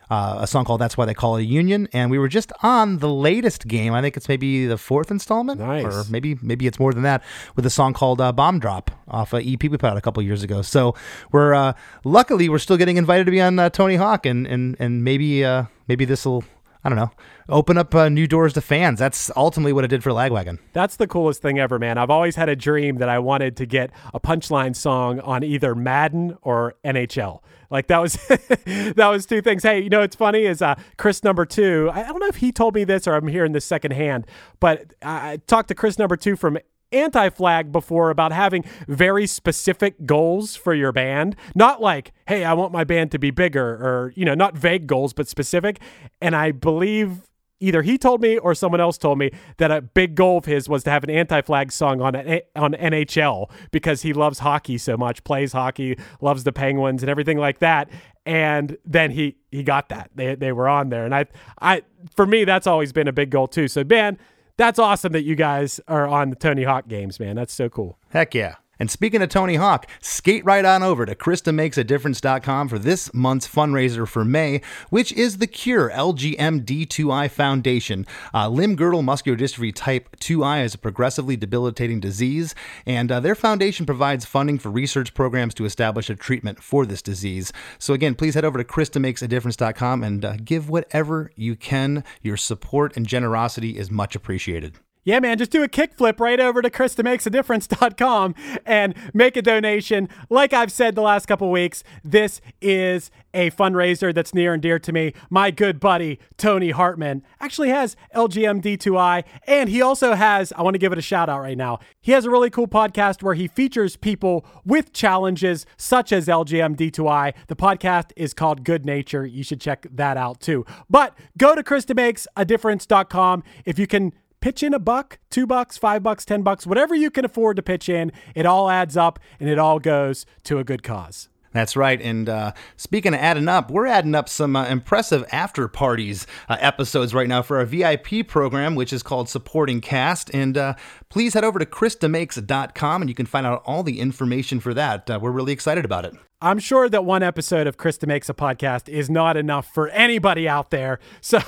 uh, a song called "That's Why They Call It a Union," and we were just on the latest game. I think it's maybe the fourth installment, Nice. or maybe maybe it's more than that, with a song called uh, "Bomb Drop" off a EP we put out a couple years ago. So we're uh, luckily we're still getting invited to be on uh, Tony Hawk, and and and maybe uh, maybe this will I don't know, open up uh, new doors to fans. That's ultimately what it did for Lagwagon. That's the coolest thing ever, man. I've always had a dream that I wanted to get a punchline song on either Madden or NHL. Like that was that was two things. Hey, you know it's funny is uh, Chris number two. I don't know if he told me this or I'm hearing this secondhand, but I talked to Chris number two from Anti-Flag before about having very specific goals for your band. Not like, hey, I want my band to be bigger or, you know, not vague goals, but specific. And I believe either he told me or someone else told me that a big goal of his was to have an anti-flag song on on NHL because he loves hockey so much, plays hockey, loves the Penguins and everything like that. And then he he got that. They they were on there. And I I for me that's always been a big goal too. So man, that's awesome that you guys are on the Tony Hawk games, man. That's so cool. Heck yeah. And speaking of Tony Hawk, skate right on over to ChrisDeMakesADifference.com for this month's fundraiser for May, which is the Cure LGMD2I Foundation. Uh, limb girdle muscular dystrophy type 2I is a progressively debilitating disease, and uh, their foundation provides funding for research programs to establish a treatment for this disease. So again, please head over to ChrisDeMakesADifference.com and uh, give whatever you can. Your support and generosity is much appreciated. Yeah, man, just do a kickflip right over to ChrisDeMakesADifference.com and make a donation. Like I've said the last couple weeks, this is a fundraiser that's near and dear to me. My good buddy, Tony Hartman, actually has LGMD2I, and he also has, I want to give it a shout out right now. He has a really cool podcast where he features people with challenges such as LGMD2I. The podcast is called Good Nature. You should check that out too. But go to ChrisDeMakesADifference.com if you can pitch in a buck, two bucks, five bucks, ten bucks, whatever you can afford to pitch in. It all adds up and it all goes to a good cause. That's right. And uh, speaking of adding up, we're adding up some uh, impressive after parties uh, episodes right now for our VIP program, which is called Supporting Cast. And uh, please head over to ChrisDeMakes.com and you can find out all the information for that. Uh, we're really excited about it. I'm sure that one episode of Chris DeMakes a Podcast is not enough for anybody out there. So,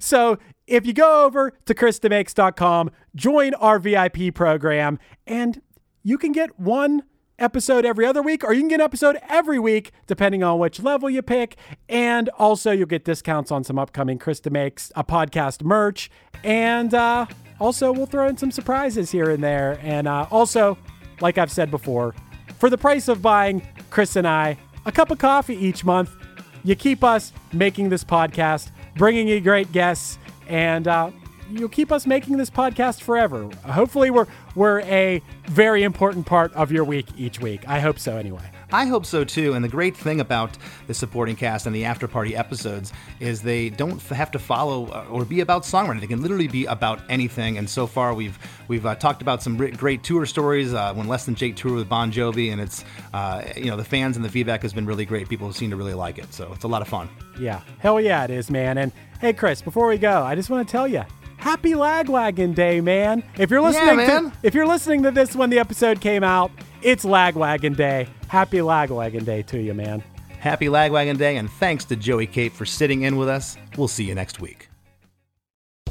so if you go over to ChrisDeMakes.com, join our VIP program, and you can get one episode every other week, or you can get an episode every week, depending on which level you pick. And also, you'll get discounts on some upcoming Chris DeMakes a Podcast merch. And uh, also, we'll throw in some surprises here and there. And uh, also, like I've said before, for the price of buying Chris and I a cup of coffee each month, you keep us making this podcast, bringing you great guests, and uh, you'll keep us making this podcast forever. Hopefully, we're we're a very important part of your week each week. I hope so, anyway. I hope so too. And the great thing about the supporting cast and the after party episodes is they don't have to follow uh, or be about songwriting. They can literally be about anything. And so far, we've we've uh, talked about some great tour stories. Uh, when Less Than Jake toured with Bon Jovi, and it's uh, you know the fans and the feedback has been really great. People seem to really like it, so it's a lot of fun. Yeah, hell yeah, it is, man. And hey, Chris, before we go, I just want to tell you happy Lagwagon Day, man. If you're listening yeah, to if you're listening to this when the episode came out, it's Lagwagon Day. Happy Lagwagon Day to you, man. Happy Lagwagon Day, and thanks to Joey Cape for sitting in with us. We'll see you next week.